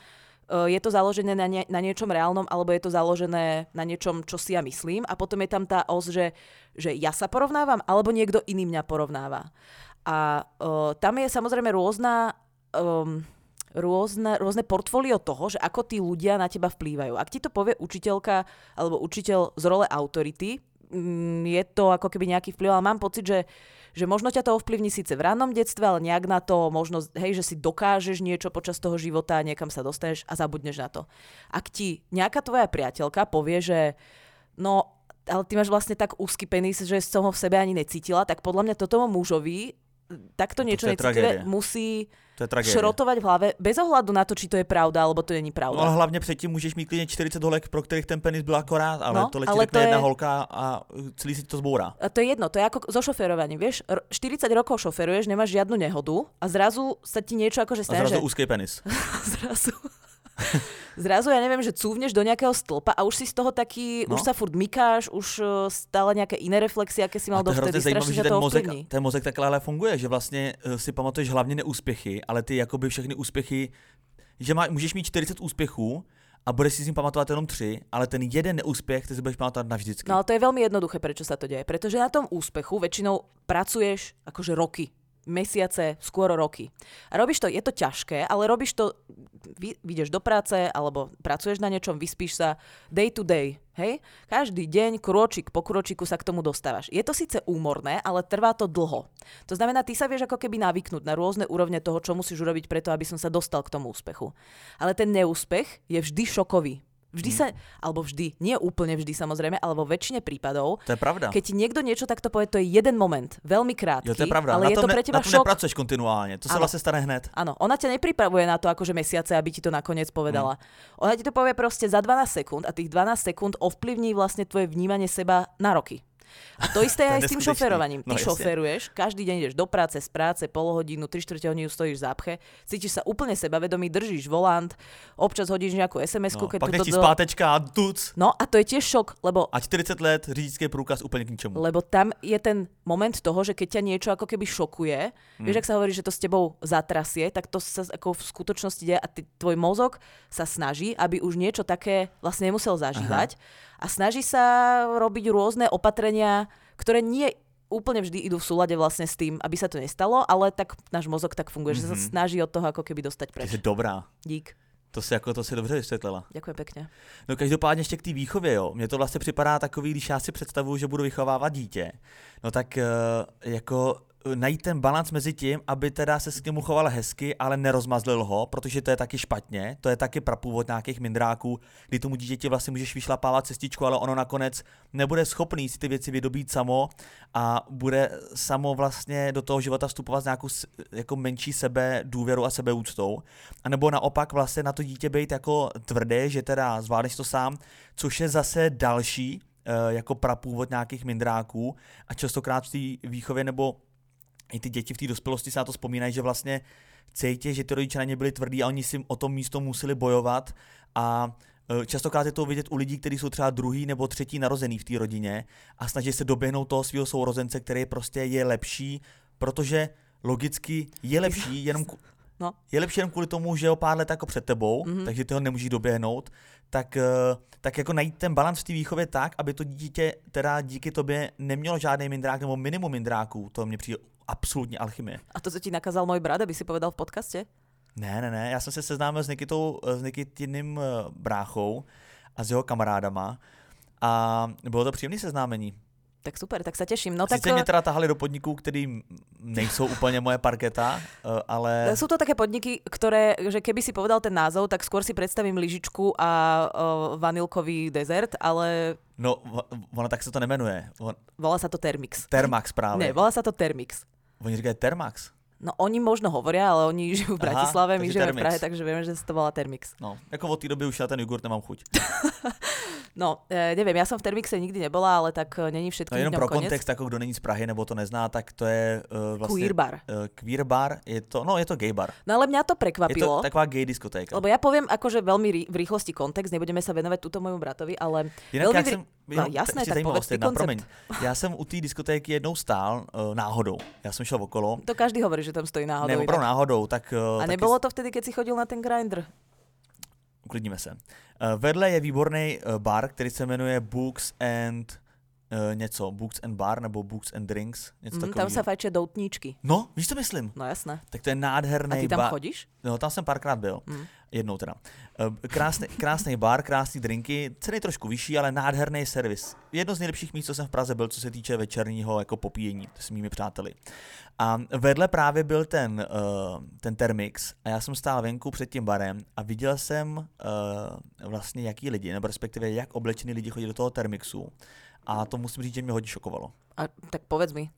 uh, je to založené na, nie, na niečom reálnom, alebo je to založené na niečom, čo si ja myslím a potom je tam tá os, že, že ja sa porovnávam, alebo niekto iný mňa porovnáva. A uh, tam je samozrejme rôzna... Um, rôzne, rôzne portfólio toho, že ako tí ľudia na teba vplývajú. Ak ti to povie učiteľka alebo učiteľ z role autority, mm, je to ako keby nejaký vplyv, ale mám pocit, že, že možno ťa to ovplyvní síce v rannom detstve, ale nejak na to možno, hej, že si dokážeš niečo počas toho života, niekam sa dostaneš a zabudneš na to. Ak ti nejaká tvoja priateľka povie, že no, ale ty máš vlastne tak úzky penis, že som ho v sebe ani necítila, tak podľa mňa toto mužovi takto niečo to necítile tragédia. musí to je tragédie. šrotovať v hlave, bez ohľadu na to, či to je pravda, alebo to není pravda. No ale hlavně předtím můžeš mít klidně 40 holek, pro kterých ten penis byl akorát, ale No, tohle ti ale řekne to jedna je- holka a celý si ti to zbourá. A to je jedno, to je ako so šoferovaním, vieš? R- 40 rokov šoferuješ, nemáš žiadnu nehodu a zrazu sa ti niečo akože A stane, zrazu že... úzký penis. zrazu... zrazu, ja neviem, že cúvneš do nejakého stĺpa a už si z toho taký, No. už sa furt mykáš, už uh, stále nejaké iné reflexie, aké si mal dovtedy, strašne že ten to mozek, ovplyvní. ten mozek takhle ale funguje, že vlastně eh, si pamatuješ hlavně neúspěchy, ale ty jakoby všechny úspěchy, že má, můžeš mít 40 úspěchů a budeš si s ním pamatovat jenom tři, ale ten jeden neúspěch ty si budeš pamatovat navždycky. No ale to je veľmi jednoduché, prečo sa to deje. Pretože na tom úspechu väčšinou pracuješ akože roky mesiace, skôr roky. A robíš to, je to ťažké, ale robíš to, vyjdeš do práce, alebo pracuješ na niečom, vyspíš sa day to day, hej? Každý deň, krôčik po krôčiku sa k tomu dostávaš. Je to síce úmorné, ale trvá to dlho. To znamená, ty sa vieš ako keby navyknúť na rôzne úrovne toho, čo musíš urobiť preto, aby som sa dostal k tomu úspechu. Ale ten neúspech je vždy šokový. Vždy sa, alebo vždy, nie úplne vždy samozrejme, ale vo väčšine prípadov, To je pravda. keď ti niekto niečo takto povie, to je jeden moment, veľmi krátky, Jo, to je pravda. ale na je to pre teba na šok. nepracuješ kontinuálně, to se Ano. vlastně stane hned. Áno, ona ťa nepripravuje na to akože mesiace, aby ti to nakoniec povedala. Ona ti to povie proste za 12 sekúnd a tých 12 sekúnd ovplyvní vlastne tvoje vnímanie seba na roky. A to isté To aj s tým šoferovaním. Ty No, šoferuješ, každý deň ideš do práce, z práce, pol hodinu, 3 čtvrte hodinu stojíš v zápche, cítiš sa úplne sebavedomý, držíš volant, občas hodíš nejakú SMS-ku, No, keď pak nechci tu- zpátečka a tuc. No a to je tiež šok, lebo A 40 let řidičský průkaz úplně k ničemu. Lebo tam je ten moment toho, že keď ťa niečo ako keby šokuje, mm. vieš, ak sa hovorí, že to s tebou zatrasie, tak to sa ako v skutočnosti deje a ty, tvoj mozog sa snaží, aby už niečo také vlastne nemusel zažívať a snaží sa robiť rôzne opatrenia, ktoré nie úplne vždy idú v súlade vlastne s tým, aby sa to nestalo, ale tak náš mozog tak funguje, mm-hmm. že sa snaží od toho ako keby dostať preč. jsi dobrá. Dík. To si, jako, to si dobře vysvětlila. Ďakujem pekne. No každopádně ještě k té výchově, jo. Mně to vlastně připadá takový, když já si představuju, že budu vychovávat dítě, no tak eh, jako najít ten balans mezi tím, aby teda se s němu choval hezky, ale nerozmazlil ho, protože to je taky špatně, to je taky prapůvod nějakých mindráků, kdy tomu dítěti vlastně můžeš vyšlapávat cestičku, ale ono nakonec nebude schopný si ty věci vydobít samo a bude samo vlastně do toho života vstupovat s nějakou jako menší sebe důvěru a sebeúctou. A nebo naopak vlastně na to dítě být jako tvrdé, že teda zvládneš to sám, což je zase další eh, jako prapůvod nějakých mindráků a častokrát v té výchově nebo i ty děti v té dospělosti se na to vzpomínají, že vlastně cítí, že ty rodiče na ně byli tvrdí a oni si o tom místo museli bojovat a eh, Častokrát je to vidět u lidí, kteří jsou třeba druhý nebo třetí narozený v té rodině a snaží se doběhnout toho svého sourozence, který prostě je lepší, protože logicky je lepší jenom, ku- No. je lepší jenom kvůli tomu, že je o pár let jako před tebou, mm-hmm. takže ty ho nemůžeš doběhnout, tak, eh, tak jako najít ten balans v té výchově tak, aby to dítě teda díky tobě nemělo žádný mindrák nebo minimum mindráků, to mě přijde absolutně alchymie. A to, co ti nakázal môj brat, aby si povedal v podcaste? Ne, ne, ne, já jsem se seznámil s Nikitou, s Nikitinem eh, bráchou a s jeho kamarádama a bylo to příjemné seznámení. Tak super, tak sa teším. No Sice tak mě teda tahali do podniků, který nejsou úplně moje parketa, eh, ale... Sú to také podniky, ktoré, že keby si povedal ten názov, tak skôr si predstavím lyžičku a uh, vanilkový dezert, ale No, ono tak se to nemenuje. On, volá sa to Termix. Termax právě. Ne, volá sa to Termix. Oni říkají Termax. No oni možno hovoria, ale oni žijú v Aha, Bratislave, my takže žijeme v. Prahe, takže vieme, že to volá Termix. No, jako od té doby už na ten jogurt nemám chuť. No, e, neviem, ja som v Termixe nikdy nebola, ale tak e, není No všetkým jenom pro konec. kontext, jako kdo není z Prahy nebo to nezná, tak to je uh, vlastně... Queer bar. Uh, queer bar, je to, no je to gay bar. No ale mňa to Je to prekvapilo. taková gay diskotéka. Lebo ja poviem akože veľmi rí- v rýchlosti kontext, nebudeme sa venovať túto môjmu bratovi, ale Jinak veľmi já vri- jsem, No, jasné, tak povedz ty jedna, koncept. promiň. Já jsem u té diskotéky jednou stál uh, náhodou. Já jsem šel okolo. to každý hovorí, že tam stojí náhodou. ne, opravdu inak. náhodou, tak... Uh, A nebolo to vtedy, keď si chodil na ten grinder? Uklidníme se. Uh, vedle je výborný uh, bar, který se jmenuje Books and uh, něco, Books and Bar nebo Books and Drinks, něco Mm, takového. tam sa fajčia doutníčky. No, víš, co myslím? No jasné. Tak to je A nádherný ty tam bar. chodíš? No, tam jsem párkrát byl. Mm. Jednou teda. Eh, Krásný, krásný bar, krásný drinky, ceny trošku vyšší, ale nádherný servis. Jedno z nejlepších míst, co jsem v Praze byl, co se týče večerního jako popíjení s mými přáteli. A vedle právě byl ten, uh, ten Termix a já jsem stál venku před tím barem a viděl jsem uh, vlastně jaký lidi, nebo respektive jak oblečení lidi chodí do toho Termixu. A to musím říct, že mě hodně šokovalo. A, tak povedz mi.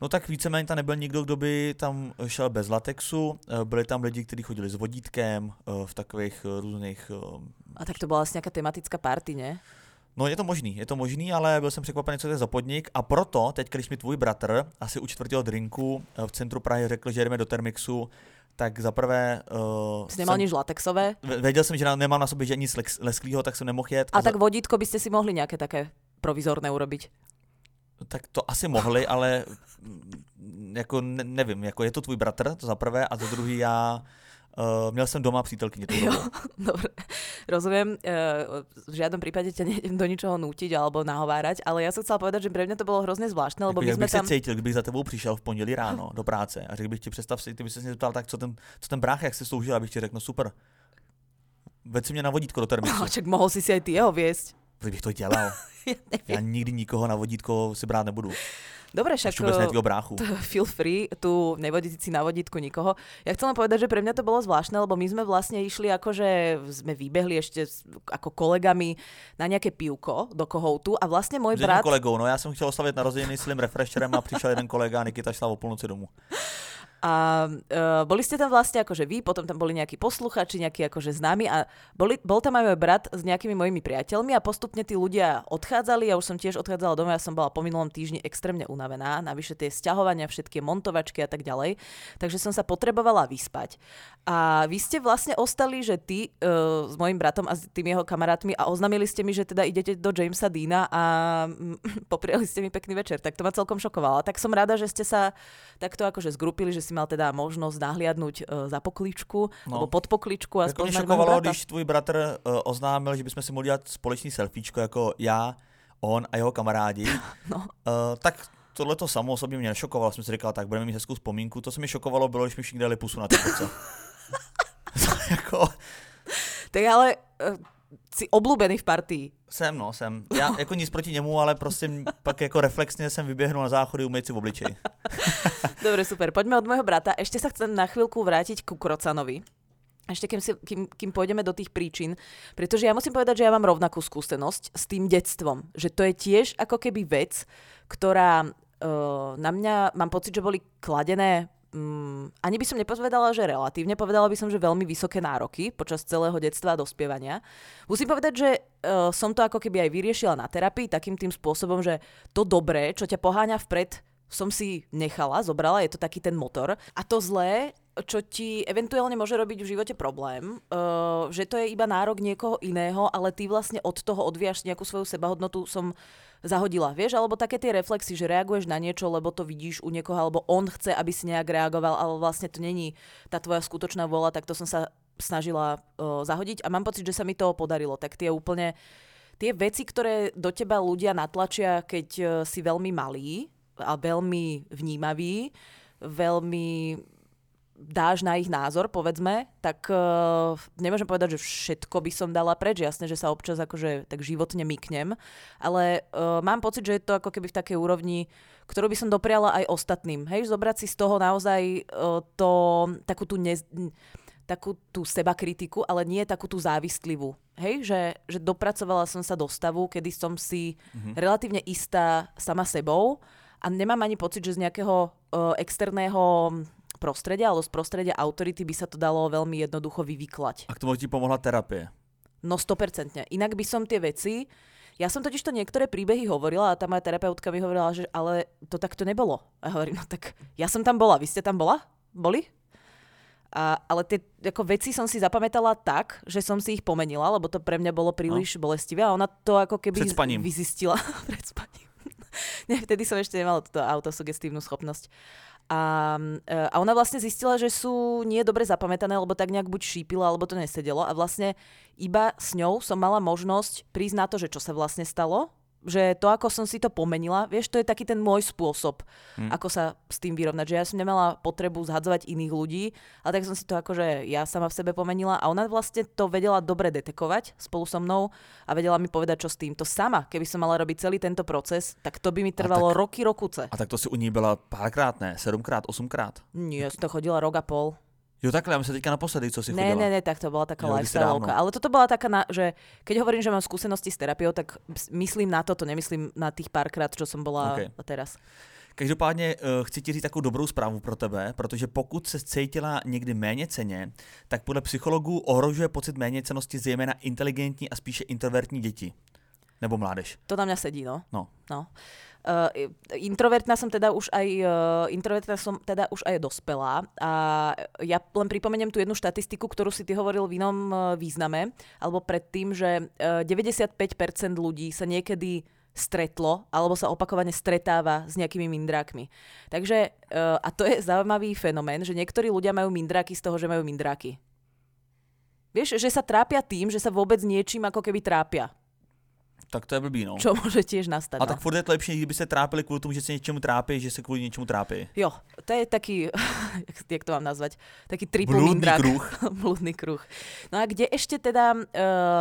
No tak víceméně tam nebyl nikdo, kdo by tam šel bez latexu. Eh, Byli tam lidi, kteří chodili s vodítkem eh, v takových eh, různých... A tak to bola asi nejaká tematická party, ne? No je to možný, je to možný, ale byl jsem překvapený, co to je za podnik a proto teď, když mi tvůj bratr asi u čtvrtého drinku v centru Prahy řekl, že jdeme do Termixu, tak zaprvé uh, Si nemal nič latexové? věděl jsem, že nemám na sobě že nic lesklého, tak jsem nemohl jet. A za- tak vodítko by ste si mohli nejaké také provizorné urobiť. Tak to asi mohli, ale mm, jako ne, nevím, jako je to tvůj bratr, to za prvé, a za druhý já uh, měl jsem doma přítelkyni Jo, dobre. Rozumiem, e, v žiadnom prípade ťa nejdem do ničoho nútiť alebo nahovárať, ale ja som chcela povedať, že pre mňa to bolo hrozne zvláštne, lebo Jako, my jak bych tam... se cítil, kdybych za tebou přišel v pondělí ráno do práce a řekl bych ti, představ si, ty bys se mě zeptal, tak co ten, co ten brácha, jak se sloužil, abych ti řekl, no super. Veď si mě na vodítko do termixu. No, čak mohol si si aj ty jeho viesť. Proč bych to dělal? Ja neviem. Já nikdy nikoho na vodítko si brát nebudu. Dobre, však Až vůbec ne e, tvýho bráchu. t- feel free, tu nevodiť si na vodítku nikoho. Ja chcem len povedať, že pre mňa to bolo zvláštne, lebo my sme vlastne išli akože sme vybehli ešte ako kolegami na nejaké pivko do kohoutu a vlastne môj brat... kolegou, no já jsem chtěl oslavit narozeniny s Slim Refresherem a přišel jeden kolega a Nikita šla o půlnoci domů. A uh, boli ste tam vlastne akože vy, potom tam boli nejakí posluchači, nejakí akože známi a boli, bol tam aj môj brat s nejakými mojimi priateľmi a postupne tí ľudia odchádzali, ja už som tiež odchádzala domov, ja som bola po minulom týždni extrémne unavená, navyše tie sťahovania, všetky montovačky a tak ďalej, takže som sa potrebovala vyspať. A vy ste vlastne ostali, že ty uh, s mojim bratom a s tými jeho kamarátmi a oznámili ste mi, že teda idete do Jamesa Deana a mm, popriali ste mi pekný večer, tak to ma celkom šokovalo. Tak som rada, že ste sa takto akože zgrupili, že si mal teda možnosť nahliadnúť uh, za pokličku, no. Alebo pod pokličku a Jako mě šokovalo, když tvůj bratr uh, oznámil, že bychom si mohli dělat společný selfiečko jako já, on a jeho kamarádi. No. Uh, tak tohle to samo o sobě mě nešokovalo, jsem si říkal, tak budeme mít hezkou vzpomínku. To, co mi šokovalo, bylo, když mi všichni dali pusu na ty jako, Tak ale si obľúbený v partii. jsem, no, jsem. Já jako nic proti němu, ale prostě pak jako reflexně jsem vyběhnul na záchody umýt si v obličej. Dobre, super. Poďme od môjho brata. Ešte sa chcem na chvíľku vrátiť ku Krocanovi. Ešte kým, si, kým, kým pôjdeme do tých príčin, pretože ja musím povedať, že ja mám rovnakú skúsenosť s tým detstvom. Že to je tiež ako keby vec, ktorá uh, na mňa, mám pocit, že boli kladené um, ani by som nepovedala, že relatívne, povedala by som, že veľmi vysoké nároky počas celého detstva a dospievania. Musím povedať, že uh, som to ako keby aj vyriešila na terapii takým tým spôsobom, že to dobré, čo ťa poháňa vpred, som si nechala, zobrala, je to taký ten motor. A to zlé, čo ti eventuálne môže robiť v živote problém, uh, že to je iba nárok niekoho iného, ale ty vlastne od toho odvíjaš nejakú svoju sebahodnotu, som zahodila, vieš, alebo také tie reflexy, že reaguješ na niečo, lebo to vidíš u niekoho, alebo on chce, aby si nejak reagoval, ale vlastne to není tá tvoja skutočná vôľa, tak to som sa snažila uh, zahodiť a mám pocit, že sa mi to podarilo. Tak tie úplne tie veci, ktoré do teba ľudia natlačia, keď uh, si veľmi malý a veľmi vnímavý, veľmi dáš na ich názor, povedzme, tak uh, nemôžem povedať, že všetko by som dala preč. Jasné, že sa občas akože tak životne myknem, ale uh, mám pocit, že je to ako keby v takej úrovni, ktorú by som dopriala aj ostatným. Hej, zobrať si z toho naozaj uh, to, takú tú nez, takú tú sebakritiku, ale nie takú tú závistlivú. Hej, že, že dopracovala som sa do stavu, kedy som si mm-hmm. relatívne istá sama sebou a nemám ani pocit, že z nejakého uh, externého prostredia, ale z prostredia autority by sa to dalo veľmi jednoducho vyvyklať. A k tomu ti pomohla terapie. No 100%. Inak by som tie veci... Ja som totiž to niektoré príbehy hovorila a tá moja terapeutka mi hovorila, že ale to takto nebolo. A hovorím, no tak ja som tam bola, vy ste tam bola? Boli? A, ale tie ako veci som si zapamätala tak, že som si ich pomenila, lebo to pre mňa bolo príliš no. bolestivé a ona to ako keby vyzistila. Nie, vtedy som ešte nemala túto autosugestívnu schopnosť. A, e, a ona vlastne zistila, že sú nie dobre zapamätané, lebo tak nejak buď šípila, alebo to nesedelo. A vlastne iba s ňou som mala možnosť prísť na to, že čo sa vlastne stalo že to, ako som si to pomenila, vieš, to je taký ten môj spôsob, hmm. ako sa s tým vyrovnať. Že ja som nemala potrebu zhadzovať iných ľudí, ale tak som si to akože ja sama v sebe pomenila a ona vlastne to vedela dobre detekovať spolu so mnou a vedela mi povedať, čo s tým. To sama, keby som mala robiť celý tento proces, tak to by mi trvalo tak, roky, rokuce. A tak to si u ní byla párkrát, ne? Sedmkrát, osmkrát? Nie, som to chodila rok a pol. Jo, takhle, já myslím teďka naposledy, co si ne, chodila. Ne, ne, tak to bola taká lifestyleovka. Ale toto bola taká, na, že keď hovorím, že mám skúsenosti s terapiou, tak myslím na toto, nemyslím na tých párkrát, čo som bola okay. teraz. Každopádně uh, chci ti říct takovou dobrou zprávu pro tebe, protože pokud se cítila někdy méně ceně, tak podle psychologů ohrožuje pocit méněcenosti zejména inteligentní a spíše introvertní děti. Nebo mládež. To na mňa sedí, no. No. no. Uh, introvertná som teda už aj uh, introvertná som teda už aj dospelá a ja len pripomeniem tú jednu štatistiku, ktorú si ty hovoril v inom uh, význame, alebo predtým, že uh, 95% ľudí sa niekedy stretlo alebo sa opakovane stretáva s nejakými mindrákmi. Takže, uh, a to je zaujímavý fenomén, že niektorí ľudia majú mindráky z toho, že majú mindráky. Vieš, že sa trápia tým, že sa vôbec niečím ako keby trápia tak to je blbý, no. Čo může těž nastat. A no. tak furt je to lepší, kdyby se trápili kvůli tomu, že se něčemu trápí, že se kvůli něčemu trápí. Jo, to je taký, jak to mám nazvať, taký triple Bludný kruh. Bludný kruh. No a kde ešte teda uh,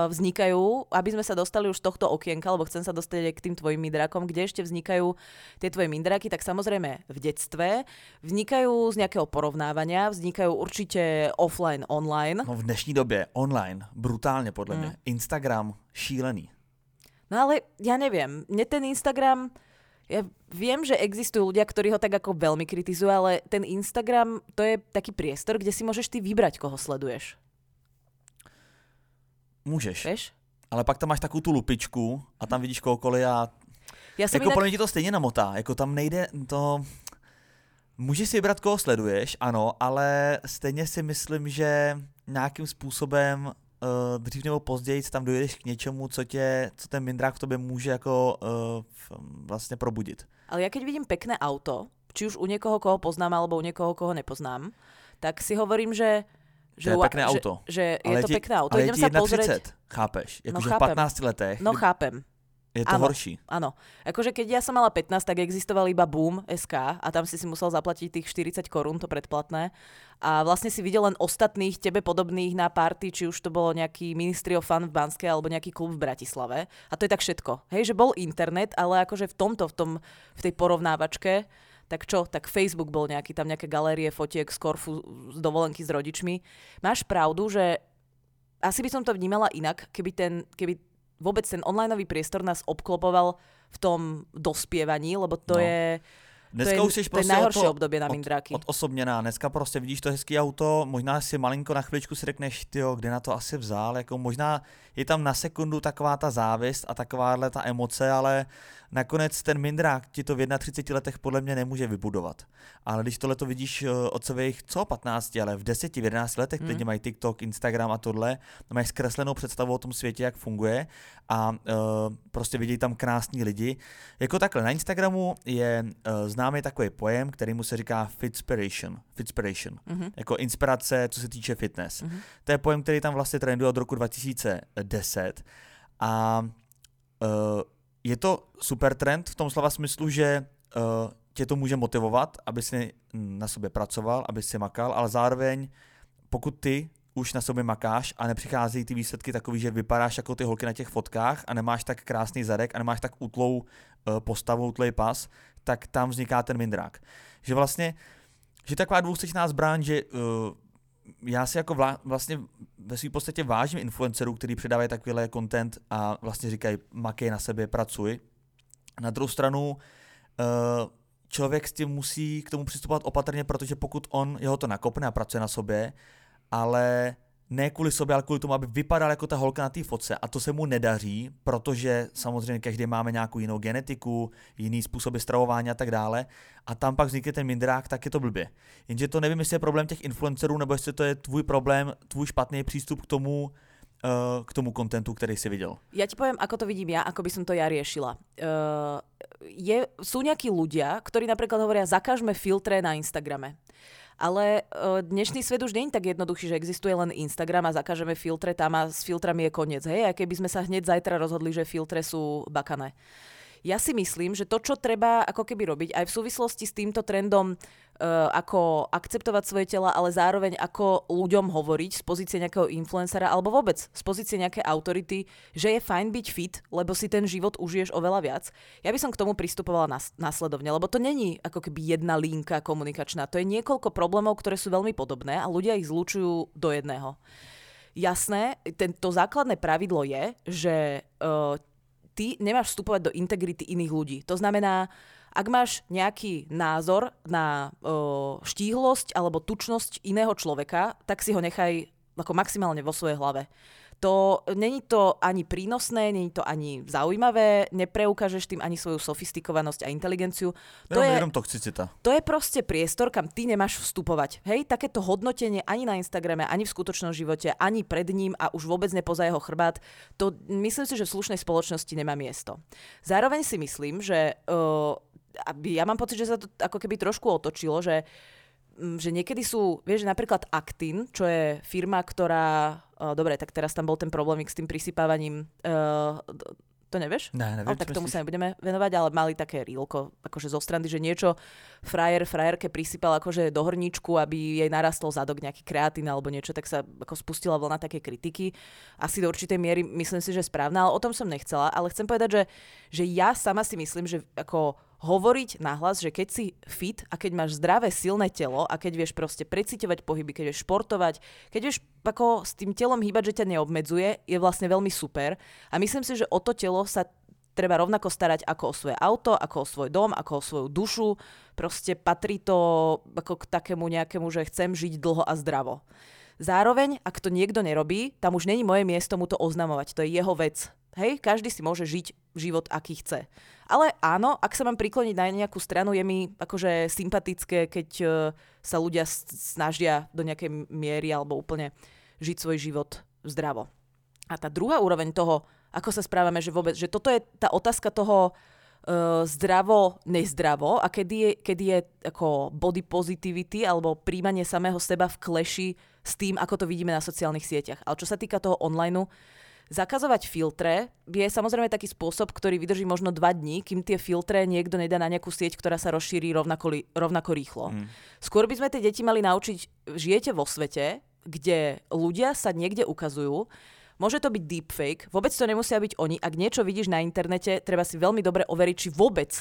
vznikajú, aby sme sa dostali už z tohto okienka, lebo chcem sa dostať aj k tým tvojim mindrakom, kde ešte vznikajú tie tvoje mindraky, tak samozrejme v detstve, vznikajú z nejakého porovnávania, vznikajú určite offline, online. No v dnešní době online, brutálně podle mm. mě. Instagram, šílený. No ale ja neviem, mne ten Instagram, ja viem, že existujú ľudia, ktorí ho tak ako veľmi kritizujú, ale ten Instagram to je taký priestor, kde si môžeš ty vybrať, koho sleduješ. Můžeš. Vieš? Ale pak tam máš takovou tu lupičku a tam vidíš kohokoliv a já jsem jako jinak... ti to stejně namotá, jako tam nejde to... Můžeš si vybrat, koho sleduješ, ano, ale stejně si myslím, že nějakým způsobem uh, dřív nebo později tam dojdeš k něčemu, co, tě, co ten mindrák v tobě může jako uh, vlastně probudit. Ale ja keď vidím pekné auto, či už u někoho, koho poznám, alebo u někoho, koho nepoznám, tak si hovorím, že že, to je pekné auto. Že, že je ale to ti, pekné auto. Ale Idem sa pozrieť. chápeš? Jako, no, že chápem. v 15 letech. No chápem. Je to ano, horší. Áno. Akože keď ja som mala 15, tak existoval iba Boom SK a tam si si musel zaplatiť tých 40 korún, to predplatné. A vlastne si videl len ostatných tebe podobných na party, či už to bolo nejaký Ministry of Fun v Banskej alebo nejaký klub v Bratislave. A to je tak všetko. Hej, že bol internet, ale akože v tomto, v, tom, v tej porovnávačke, tak čo, tak Facebook bol nejaký, tam nejaké galérie fotiek z Korfu, z dovolenky s rodičmi. Máš pravdu, že asi by som to vnímala inak, keby, ten, keby vôbec ten onlineový priestor nás obklopoval v tom dospievaní, lebo to no. je... Dneska to je, už jsi prostě nejhorší to, období na Mindráky. Od, od osobněná. Dneska prostě vidíš to hezký auto, možná si malinko na chviličku si řekneš, tyjo, kde na to asi vzal, jako možná je tam na sekundu taková ta závist a takováhle ta emoce, ale nakonec ten mindrák ti to v 31 letech podle mě nemůže vybudovat. Ale když tohle to vidíš eh, od svých, co 15, ale v 10, v 11 letech, hmm. teď mají TikTok, Instagram a tohle, mají zkreslenou představu o tom světě, jak funguje a uh, prostě vidí tam krásní lidi. Jako takhle, na Instagramu je uh, známý takový pojem, který mu se říká fitspiration. Fitspiration. Mm-hmm. Jako inspirace, co se týče fitness. Mm-hmm. To je pojem, který tam vlastně trenduje od roku 2010 a uh, je to super trend v tom slova smyslu, že uh, tě to může motivovat, aby si na sobě pracoval, aby si makal, ale zároveň pokud ty už na sobě makáš a nepřicházejí ty výsledky takový, že vypadáš jako ty holky na těch fotkách a nemáš tak krásný zadek a nemáš tak utlou uh, postavu, utlej pas, tak tam vzniká ten mindrák. Že vlastně, že taková dvoustečná zbraň, že uh, já si jako vla, vlastně ve své podstatě vážím influencerů, kteří předávají takovýhle content a vlastně říkají makej na sebe, pracuj. Na druhou stranu, uh, člověk s tím musí k tomu přistupovat opatrně, protože pokud on, jeho to nakopne a pracuje na sobě, ale ne kvůli sobě, ale kvůli tomu, aby vypadal jako ta holka na té fotce. A to se mu nedaří, protože samozřejmě každý máme nějakou jinou genetiku, jiný způsoby stravování a tak dále. A tam pak vznikne ten mindrák, tak je to blbě. Jenže to nevím, jestli je problém těch influencerů, nebo jestli to je tvůj problém, tvůj špatný přístup k tomu, uh, k tomu kontentu, který si viděl. Ja ti poviem, ako to vidím ja, ako by som to ja riešila. Uh, je, sú nejakí ľudia, ktorí napríklad hovoria, zakažme filtre na Instagrame. Ale uh, dnešný svet už nie je tak jednoduchý, že existuje len Instagram a zakažeme filtre tam a s filtrami je koniec. Hej, a keby sme sa hneď zajtra rozhodli, že filtre sú bakané. Ja si myslím, že to, čo treba ako keby robiť aj v súvislosti s týmto trendom, ako akceptovať svoje tela, ale zároveň ako ľuďom hovoriť z pozície nejakého influencera alebo vôbec z pozície nejakej autority, že je fajn byť fit, lebo si ten život užiješ oveľa viac. Ja by som k tomu pristupovala nás, následovne, lebo to není ako keby jedna linka komunikačná. To je niekoľko problémov, ktoré sú veľmi podobné a ľudia ich zlučujú do jedného. Jasné, tento základné pravidlo je, že uh, ty nemáš vstupovať do integrity iných ľudí. To znamená, ak máš nejaký názor na uh, štíhlosť alebo tučnosť iného človeka, tak si ho nechaj ako maximálne vo svojej hlave to není to ani prínosné, není to ani zaujímavé, nepreukážeš tým ani svoju sofistikovanosť a inteligenciu. To je, jenom toxicita. To je proste priestor, kam ty nemáš vstupovať. Hej, takéto hodnotenie ani na Instagrame, ani v skutočnom živote, ani pred ním a už vôbec nepoza jeho chrbát, to myslím si, že v slušnej spoločnosti nemá miesto. Zároveň si myslím, že uh, ja mám pocit, že sa to ako keby trošku otočilo, že že niekedy sú, vieš, napríklad Actin, čo je firma, ktorá, uh, dobre, tak teraz tam bol ten problémik s tým prisypávaním uh, to nevieš? Ne, neviem, ale tak tomu sa nebudeme venovať, ale mali také rílko, akože zo strany, že niečo frajer, frajerke prisypal akože do horníčku, aby jej narastol zadok nejaký kreatín alebo niečo, tak sa ako spustila vlna také kritiky. Asi do určitej miery myslím si, že správna, ale o tom som nechcela. Ale chcem povedať, že, že ja sama si myslím, že ako hovoriť nahlas, že keď si fit a keď máš zdravé, silné telo a keď vieš proste preciťovať pohyby, keď vieš športovať, keď vieš ako s tým telom hýbať, že ťa neobmedzuje, je vlastne veľmi super. A myslím si, že o to telo sa treba rovnako starať ako o svoje auto, ako o svoj dom, ako o svoju dušu. Proste patrí to ako k takému nejakému, že chcem žiť dlho a zdravo. Zároveň, ak to niekto nerobí, tam už není moje miesto mu to oznamovať. To je jeho vec. Hej, každý si môže žiť život, aký chce. Ale áno, ak sa mám prikloniť na nejakú stranu, je mi akože sympatické, keď uh, sa ľudia snažia do nejakej miery alebo úplne žiť svoj život zdravo. A tá druhá úroveň toho, ako sa správame, že vôbec, že toto je tá otázka toho uh, zdravo, nezdravo a kedy je, kedy je ako body positivity alebo príjmanie samého seba v kleši s tým, ako to vidíme na sociálnych sieťach. Ale čo sa týka toho online, Zakazovať filtre je samozrejme taký spôsob, ktorý vydrží možno dva dní, kým tie filtre niekto nedá na nejakú sieť, ktorá sa rozšíri rovnako, rovnako rýchlo. Mm. Skôr by sme tie deti mali naučiť, žijete vo svete, kde ľudia sa niekde ukazujú, Môže to byť deepfake, vôbec to nemusia byť oni. Ak niečo vidíš na internete, treba si veľmi dobre overiť, či vôbec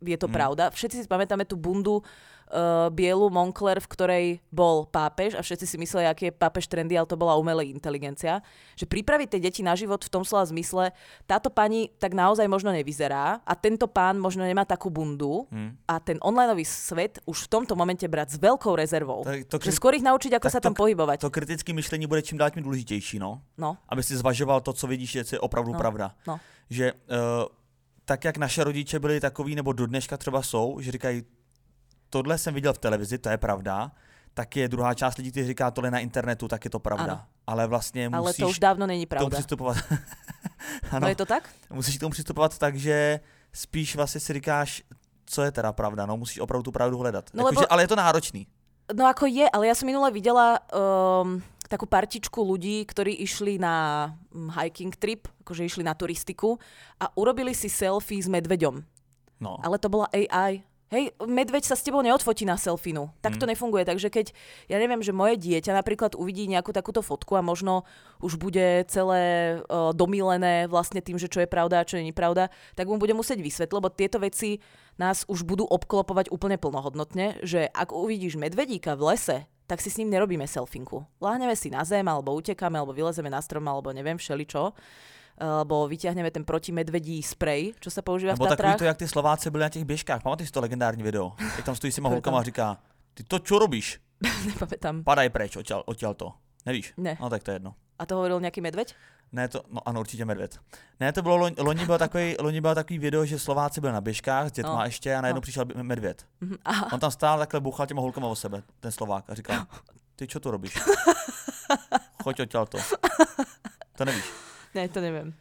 je to mm. pravda. Všetci si pamätáme tú bundu uh, bielu Moncler, v ktorej bol pápež a všetci si mysleli, aký je pápež trendy, ale to bola umelá inteligencia. Že pripraviť tie deti na život v tom slova zmysle, táto pani tak naozaj možno nevyzerá a tento pán možno nemá takú bundu hmm. a ten onlineový svet už v tomto momente brať s veľkou rezervou. To, to, že skôr ich naučiť, ako sa tam to, pohybovať. To kritické myšlení bude čím dál tím důležitější, no. no. Aby si zvažoval to, co vidíš, je opravdu no. pravda. No. Že uh, tak, jak naše rodiče byli takový, nebo do dneška třeba jsou, že říkají, tohle jsem viděl v televizi, to je pravda, tak je druhá část lidí, kteří říká tohle na internetu, tak je to pravda. Ano. Ale vlastně Ale musíš to už dávno není pravda. tomu přistupovat. ano, no je to tak? Musíš k tomu přistupovat tak, že spíš vlastně si říkáš, co je teda pravda, no musíš opravdu tu pravdu hledat. No, jako, lebo... že, ale je to náročný. No ako je, ale ja som minule videla um, takú partičku ľudí, ktorí išli na um, hiking trip, akože išli na turistiku a urobili si selfie s medveďom. No. Ale to bola AI. Hej, medveď sa s tebou neodfotí na selfinu. Tak to mm. nefunguje. Takže keď, ja neviem, že moje dieťa napríklad uvidí nejakú takúto fotku a možno už bude celé uh, domílené vlastne tým, že čo je pravda a čo je nepravda, tak mu bude musieť vysvetliť, lebo tieto veci nás už budú obklopovať úplne plnohodnotne, že ak uvidíš medvedíka v lese, tak si s ním nerobíme selfinku. Láhneme si na zem, alebo utekáme, alebo vylezeme na strom, alebo neviem všeličo alebo vyťahneme ten protimedvedí sprej, čo sa používa Nebo v takový Tatrách. to, jak ty Slováci byli na těch běžkách. Pamatuješ to legendární video? Jak tam stojí s těma holkama a říká, ty to čo robíš? Nepamätám. Padaj preč, odtiaľ, odtiaľ to. Nevíš? Ne. No tak to je jedno. A to hovoril nejaký medveď? Ne, to, no ano, určitě medvěd. Ne, to bylo, loni, loni, byl takový, loni byl takový video, že Slováci byli na běžkách s dětma No. ještě a najednou No. přišel medvěd. Mhm. Aha. On tam stál takhle, buchal těma holkama o sebe, ten Slovák a říkal, ty čo tu robíš? Choď odtiaľ to. To nevíš. Ne, to neviem.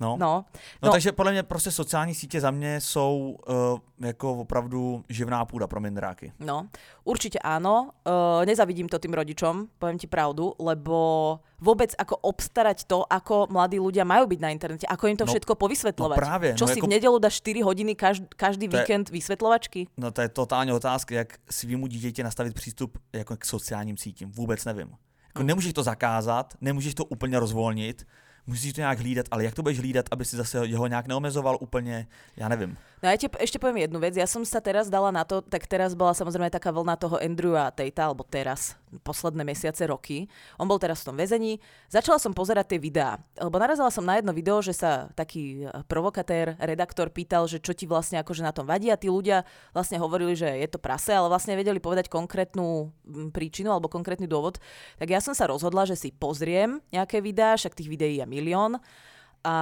No. no. No, No, No. takže podle mě prostě sociální sítě za mě jsou uh, jako opravdu živná půda pro mindráky. no. Určite áno. Uh, nezavidím to tým rodičom, poviem ti pravdu, lebo vôbec ako obstarať to, ako mladí ľudia majú byť na internete, ako im to No, všetko povysvetľovať. no právě, Čo no si jako- v nedelu dáš 4 hodiny každý, každý To je- víkend vysvetľovačky? No to je totálně otázka, jak svýmu dítěti nastavit přístup jako k sociálním sítím. Vůbec nevím. Jako Hmm. nemůžeš to zakázat, nemůžeš to úplně rozvolnit, musíš to nějak hlídat, ale jak to budeš hlídat, aby si zase jeho nějak neomezoval úplně, já nevím. No ja ti ešte poviem jednu vec. Ja som sa teraz dala na to, tak teraz bola samozrejme taká vlna toho Andrewa Tatea, alebo teraz, posledné mesiace, roky. On bol teraz v tom väzení. Začala som pozerať tie videá, lebo narazila som na jedno video, že sa taký eh, provokatér, redaktor pýtal, že čo ti vlastne akože na tom vadí a tí ľudia vlastne hovorili, že je to prase, ale vlastne vedeli povedať konkrétnu mm, príčinu alebo konkrétny dôvod. Tak ja som sa rozhodla, že si pozriem nejaké videá, však tých videí je milión a,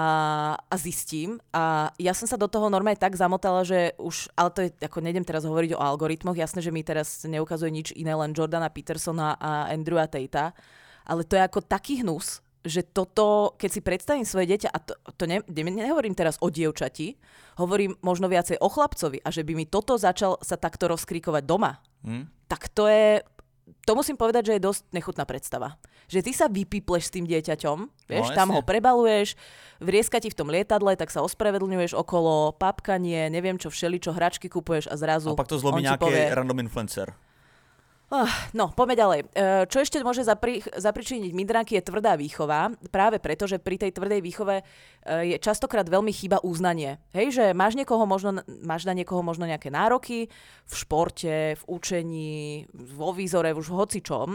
a zistím. A ja som sa do toho normálne tak zamotala, že už, ale to je, ako nejdem teraz hovoriť o algoritmoch, jasné, že mi teraz neukazuje nič iné, len Jordana Petersona a Andrewa Tatea, ale to je ako taký hnus, že toto, keď si predstavím svoje dieťa, a to, to ne, ne, nehovorím teraz o dievčati, hovorím možno viacej o chlapcovi a že by mi toto začal sa takto rozkrikovať doma, Hm? tak to je, to musím povedať, že je dosť nechutná predstava. Že ty sa vypípleš s tým dieťaťom, vieš, No, tam ho prebaluješ, vrieska ti v tom lietadle, tak sa ospravedlňuješ okolo, papkanie, neviem čo, všeli, čo hračky kupuješ a zrazu A pak to zlomí nějaký povie, random influencer. Ah, No, poďme ďalej. E, Čo ešte môže zapri, zapričiniť mindráky je tvrdá výchova, práve preto, že pri tej tvrdej výchove e, je častokrát veľmi chýba uznanie. Hej, že máš, niekoho možno, máš na niekoho možno nejaké nároky v športe, v učení, vo výzore, už v hocičom,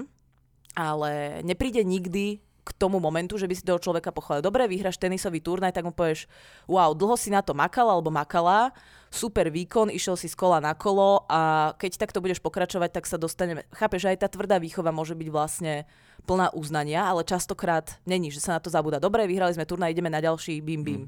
ale nepríde nikdy k tomu momentu, že by si toho človeka pochválil. Dobre, vyhráš tenisový turnaj, tak mu povieš, wow, dlho si na to makal alebo makala, super výkon, išiel si z kola na kolo a keď takto budeš pokračovať, tak sa dostaneme. Chápeš, že aj tá tvrdá výchova môže byť vlastne plná uznania, ale častokrát není, že sa na to zabúda. Dobre, vyhrali sme turnaj, ideme na ďalší, bim, bim.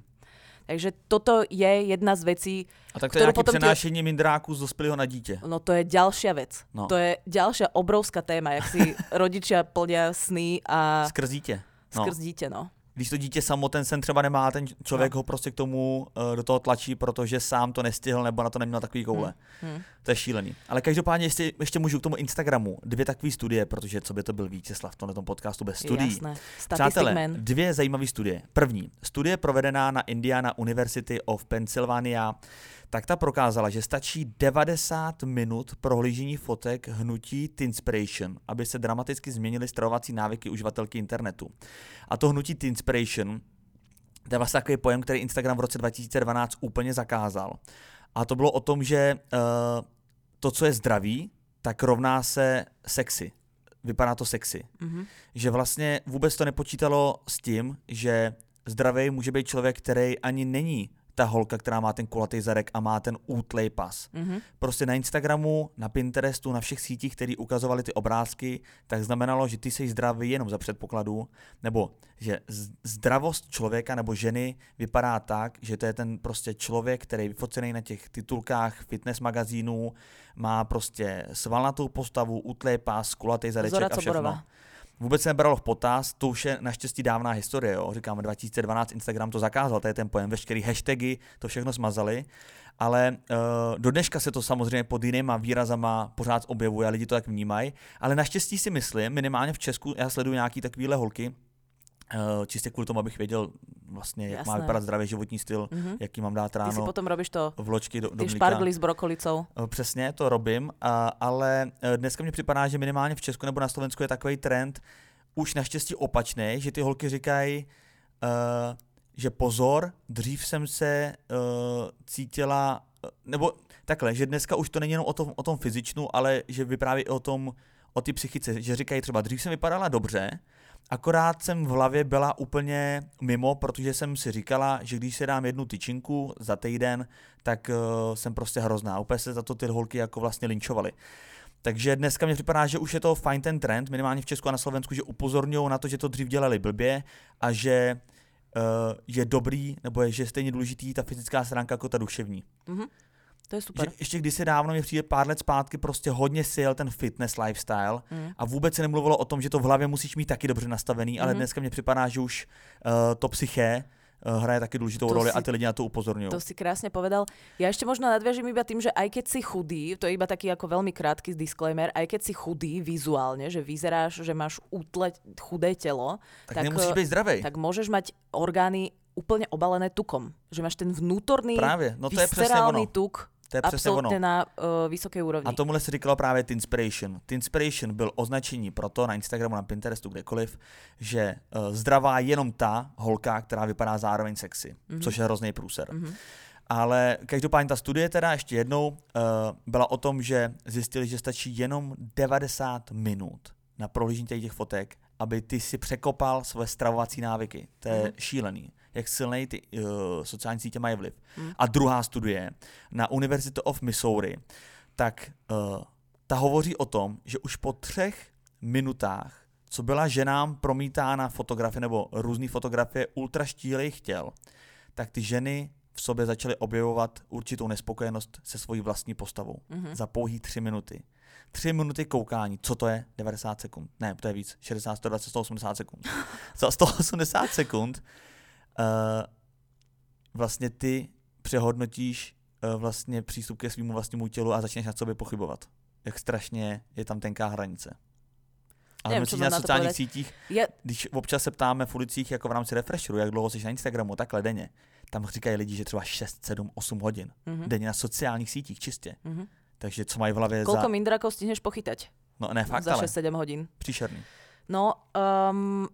Takže toto je jedna z vecí, A tak to je potom přenášení mindráků z dospělého na dítě. no to je ďalšia vec. No. To je ďalšia obrovská téma, jak si rodičia plnia sny a Skrz dítě. No. skrz dítě, no. Když to dítě samo ten sen třeba nemá, ten člověk No. ho prostě k tomu uh, do toho tlačí, protože sám to nestihl nebo na to neměl takový koule. Hmm. To je šílený. Ale každopádně ještě, ještě můžu k tomu Instagramu. Dvě takové studie, protože co by to byl Vítězslav v tomhle podcastu bez studií. Jasné. Přátelé, Man. dvě zajímavé studie. První, studie provedená na Indiana University of Pennsylvania, tak ta prokázala, že stačí 90 minut prohlížení fotek hnutí Tinspiration, aby se dramaticky změnily stravovací návyky uživatelky internetu. A to hnutí Tinspiration, to je vlastně takový pojem, který Instagram v roce 2012 úplně zakázal. A to bylo o tom, že uh, to, co je zdravý, tak rovná se sexy. Vypadá to sexy Mhm. že vlastně vůbec to nepočítalo s tím, že zdravý může být člověk, který ani není ta holka, která má ten kulatý zadek a má ten útlej pas. Mhm. Prostě na Instagramu, na Pinterestu, na všech sítích, které ukazovaly ty obrázky, tak znamenalo, že ty jsi zdravý jenom za předpokladu, nebo že zdravost člověka nebo ženy vypadá tak, že to je ten prostě člověk, který je vyfocený na těch titulkách fitness magazínů, má prostě svalnatou postavu, útlej pas, kulatý zadeček Zora a všechno Coborová. Vůbec se nebralo v potaz, to už je naštěstí dávná historie, jo. říkáme 2012, Instagram to zakázal, to je ten pojem, veškerý hashtagy, to všechno smazali, ale uh, do dneška se to samozřejmě pod jinýma výrazama pořád objevuje lidi to tak vnímají, ale naštěstí si myslím, minimálně v Česku, já sleduju nějaký takovýhle holky, čistě kvůli tomu, abych věděl vlastně, jak má Jasné. vypadat zdravý životní styl, Mhm. jaký mám dát Ty si ráno potom robíš to, vločky do, do ty mlíka. špargly s brokolicou. Eh, Přesně, to robím, a, ale eh, dneska mi připadá, že minimálně v Česku nebo na Slovensku je takový trend už naštěstí opačný, že ty holky říkají, uh, že pozor, dřív jsem se uh, cítila, eh, nebo takhle, že dneska už to není jenom o tom, o tom fyzičnu, ale že vypráví i o tom, o ty psychice, že říkají třeba, dřív jsem vypadala dobře, Akorát jsem v hlavě byla úplně mimo, protože jsem si říkala, že když si dám jednu tyčinku za týden, tak uh, jsem prostě hrozná. Úplně se za to ty holky jako vlastně linčovaly. Takže dneska mě připadá, že už je to fajn ten trend, minimálně v Česku a na Slovensku, že upozorňují na to, že to dřív dělali blbě a že uh, je dobrý, nebo je, že je stejně důležitý ta fyzická stránka jako ta duševní. Mm-hmm. To je super. Že ještě když se dávno mi přijde pár let zpátky, prostě hodně sil ten fitness lifestyle Mm. a vůbec se nemluvilo o tom, že to v hlavě musíš mít taky dobře nastavený, ale Mhm. dneska mě připadá, že už uh, to psyché uh, hraje taky důležitou To roli si- a ty lidi na to upozorňují. To si krásne povedal. Ja ešte možno nadviažím iba tým, že aj keď si chudý, to je iba taký ako veľmi krátky disclaimer, aj keď si chudý vizuálne, že vyzeráš, že máš útle chudé telo, Tak, tak, nemusíš eh, být zdravý. tak môžeš mať orgány úplne obalené tukom. Že máš ten vnútorný, Právě, no to je tuk To je přesně ono. na uh, vysokej úrovni. A tomuhle se říkalo právě Tinspiration. Tinspiration byl označení pro to na Instagramu, na Pinterestu, kdekoliv, že uh, zdravá je jenom ta holka, která vypadá zároveň sexy, mm-hmm. což je hrozný průser. Mhm. Ale každopádně ta studie teda ještě jednou uh, byla o tom, že zjistili, že stačí jenom 90 minut na prohlížení těch fotek, aby ty si překopal své stravovací návyky. To je Mhm. šílený, jak silný ty uh, sociální sítě mají vliv. Mhm. A druhá studie na University of Missouri, tak uh, ta hovoří o tom, že už po třech minutách, co byla ženám promítána fotografie nebo různé fotografie ultraštílejch těl, tak ty ženy v sobě začaly objevovat určitou nespokojenost se svojí vlastní postavou. Mhm. Za pouhý tři minuty. Tři minuty koukání. Co to je? 90 sekund. Ne, to je víc. 60, 120, 180 sekund. Za 180 sekund vlastně ty přehodnotíš uh, vlastně přístup ke svým vlastnímu tělu a začneš na sobě pochybovat. Jak strašně je tam tenká hranice. A Nevím, co na sociálních povedať. sítích, Ja, když občas se ptáme v ulicích jako v rámci refresheru, jak dlouho jsi na Instagramu, takhle denně, tam říkají lidi, že třeba 6, 7, 8 hodin mhm. denně na sociálních sítích čistě. Mhm. Takže co mají v hlavě Koľko za... mindrakov stihneš pochytať No ne, fakt, za ale 6-7 hodín? příšerný. No, um,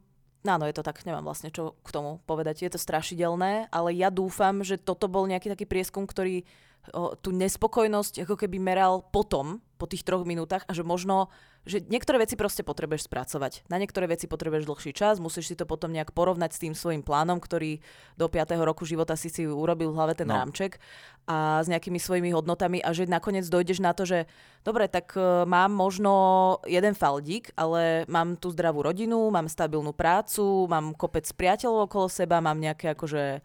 áno, je to tak, nemám vlastne čo k tomu povedať. Je to strašidelné, ale ja dúfam, že toto bol nejaký taký prieskum, ktorý o, tú nespokojnosť ako keby meral potom, po tých troch minútach a že možno, že niektoré veci proste potrebuješ spracovať. Na niektoré veci potrebuješ dlhší čas, musíš si to potom nejak porovnať s tým svojim plánom, ktorý do 5. roku života si si urobil v hlave ten No. rámček a s nejakými svojimi hodnotami a že nakoniec dojdeš na to, že dobre, tak e, mám možno jeden faldík, ale mám tu zdravú rodinu, mám stabilnú prácu, mám kopec priateľov okolo seba, mám nejaké akože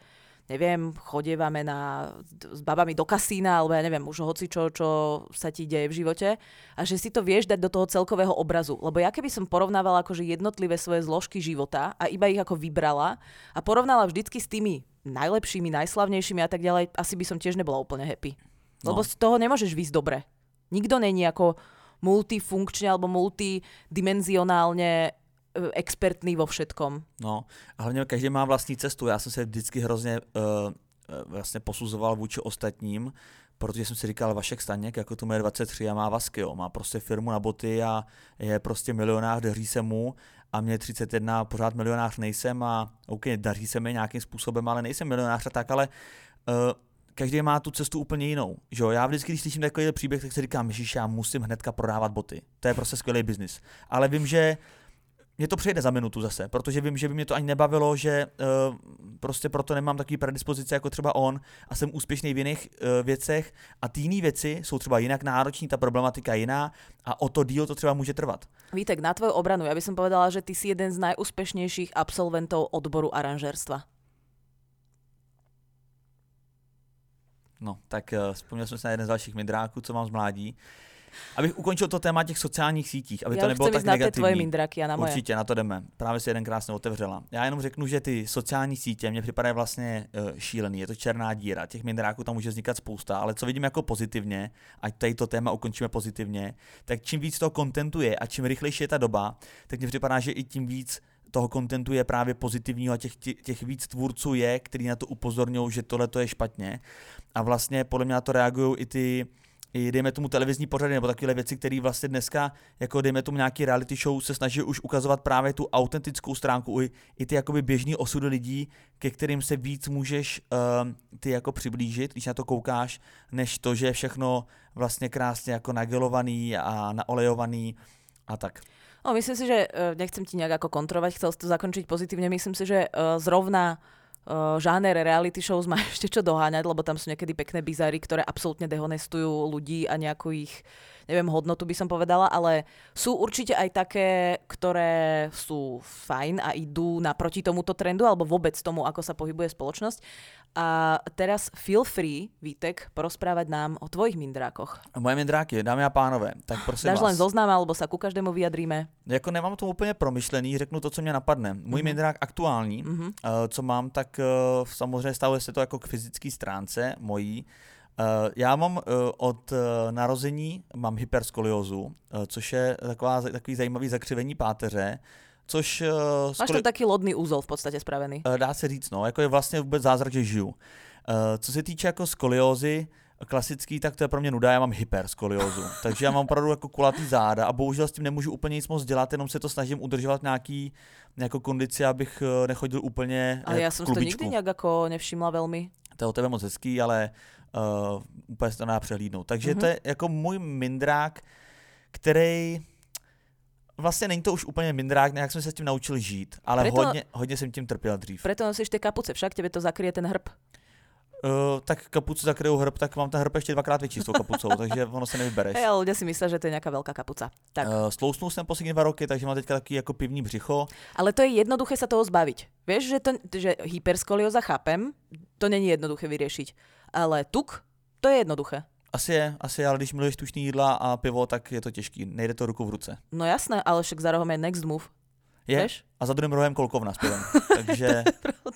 neviem, chodievame na, s babami do kasína, alebo ja neviem, už hoci čo, čo sa ti deje v živote a že si to vieš dať do toho celkového obrazu. Lebo ja keby som porovnávala akože jednotlivé svoje zložky života a iba ich ako vybrala a porovnala vždycky s tými najlepšími, najslavnejšími a tak ďalej, asi by som tiež nebola úplne happy. No. Lebo z toho nemôžeš výsť dobre. Nikto není ako multifunkčne alebo multidimenzionálne expertný vo všetkom. No, a hlavně každý má vlastní cestu. Já jsem se vždycky hrozně uh, vlastně posuzoval vůči ostatním, protože jsem si říkal, Vašek Staněk, jako to má 23 a má vasky, jo. má prostě firmu na boty a je prostě milionář, daří se mu a mě 31 a pořád milionář nejsem a OK, daří se mi nějakým způsobem, ale nejsem milionář a tak, ale uh, každý má tu cestu úplně jinou. Že jo? Já vždycky, když slyším takový příběh, tak si říkám, že já musím hnedka prodávat boty. To je prostě skvělý biznis. Ale vím, že mě to přejde za minutu zase, protože vím, že by mě to ani nebavilo, že uh, prostě proto nemám takový predispozice jako třeba on a jsem úspěšný v jiných uh, věcech a ty jiné věci jsou třeba jinak nároční, ta problematika jiná a o to díl to třeba může trvat. Vítek, na tvoju obranu, ja by som povedala, že ty si jeden z najúspešnejších absolventov odboru aranžérstva. No, tak uh, vzpomněl jsem se na jeden z dalších midráků, co mám z mládí. Abych ukončil to téma těch sociálních sítích, aby ja to nebylo tak tie tvoje negativní. mindraky a na moje. Určitě, na to jdeme. Právě si jeden krásně otevřela. Já jenom řeknu, že ty sociální sítě mě připadají vlastně uh, šílený. Je to černá díra. Těch mindráků tam může vznikat spousta, ale co vidím jako pozitivně, ať tady to téma ukončíme pozitivně, tak čím víc toho kontentu je a čím rychlejší je ta doba, tak mně připadá, že i tím víc toho kontentu je právě pozitivního a těch, těch, těch víc tvůrců je, který na to upozorňují, že tohle to je špatně. A vlastně podle mě na to reagují i ty i dejme tomu televizní pořady nebo takové věci, které vlastně dneska, jako dejme tomu nějaký reality show, se snaží už ukazovat právě tu autentickou stránku, i, i ty jakoby běžný osudy lidí, ke kterým se víc můžeš uh, ty jako přiblížit, když na to koukáš, než to, že je všechno vlastně krásně jako nagelovaný a naolejovaný a tak. No, myslím si, že uh, nechcem ti nejak ako kontrovať, chcel si to zakončiť pozitívne. Myslím si, že uh, zrovna žáner reality shows má ešte čo doháňať, lebo tam sú niekedy pekné bizary, ktoré absolútne dehonestujú ľudí a nejakú ich, neviem, hodnotu by som povedala, ale sú určite aj také, ktoré sú fajn a idú naproti tomuto trendu alebo vôbec tomu, ako sa pohybuje spoločnosť. A teraz feel free, Vítek, porozprávať nám o tvojich mindrákoch. Moje mindráky, dámy a pánové, tak prosím Dáš vás. len zoznam, alebo sa ku každému vyjadríme? Jako nemám to úplně promyšlený, řeknu to, co mě napadne. Můj mm-hmm. mindrák aktuální, mm-hmm. uh, co mám, tak uh, samozřejmě stavuje se to jako k fyzické stránce mojí. Uh, já mám uh, od uh, narození mám hyperskoliózu, uh, což je taková, takový zajímavý zakřivení páteře, což... Uh, Máš to taký lodný úzol v podstatě spravený. Uh, dá se říct, no, jako je vlastně vůbec zázrak, že žiju. Uh, co se týče jako skoliózy, klasický, tak to je pro mě nuda, já mám hyperskoliózu. Takže já mám opravdu jako kulatý záda a bohužel s tím nemůžu úplně nic moc dělat, jenom se to snažím udržovat nějaký nějakou kondici, abych nechodil úplně Ale já jsem to nikdy nějak jako nevšimla velmi. To je o tebe moc hezký, ale uh, úplně se to přehlídnout. Takže mm-hmm. to je jako můj mindrák, který vlastně není to už úplně mindrák, nějak jsem se s tím naučil žít, ale Preto, hodně, hodně jsem tím trpěl dřív. Preto nosíš ty kapuce, však tebe to zakryje ten hrb. Uh, tak kapucu zakryjou hrb, tak mám ten hrb ještě dvakrát větší s tou kapucou, takže ono se nevybereš. Hey, ale lidé si myslí, že to je nějaká velká kapuca. Tak. Uh, slousnul jsem poslední dva roky, takže mám teďka takový jako pivní břicho. Ale to je jednoduché se toho zbavit. Víš, že, to, že hyperskolioza chápem, to není jednoduché vyřešit. Ale tuk, to je jednoduché. Asi je, asi je, ale když miluješ tučný jídla a pivo, tak je to těžký. Nejde to ruku v ruce. No jasné, ale však za rohem je next move. Je? Víš? A za druhým rohem kolkovna s pivem. Takže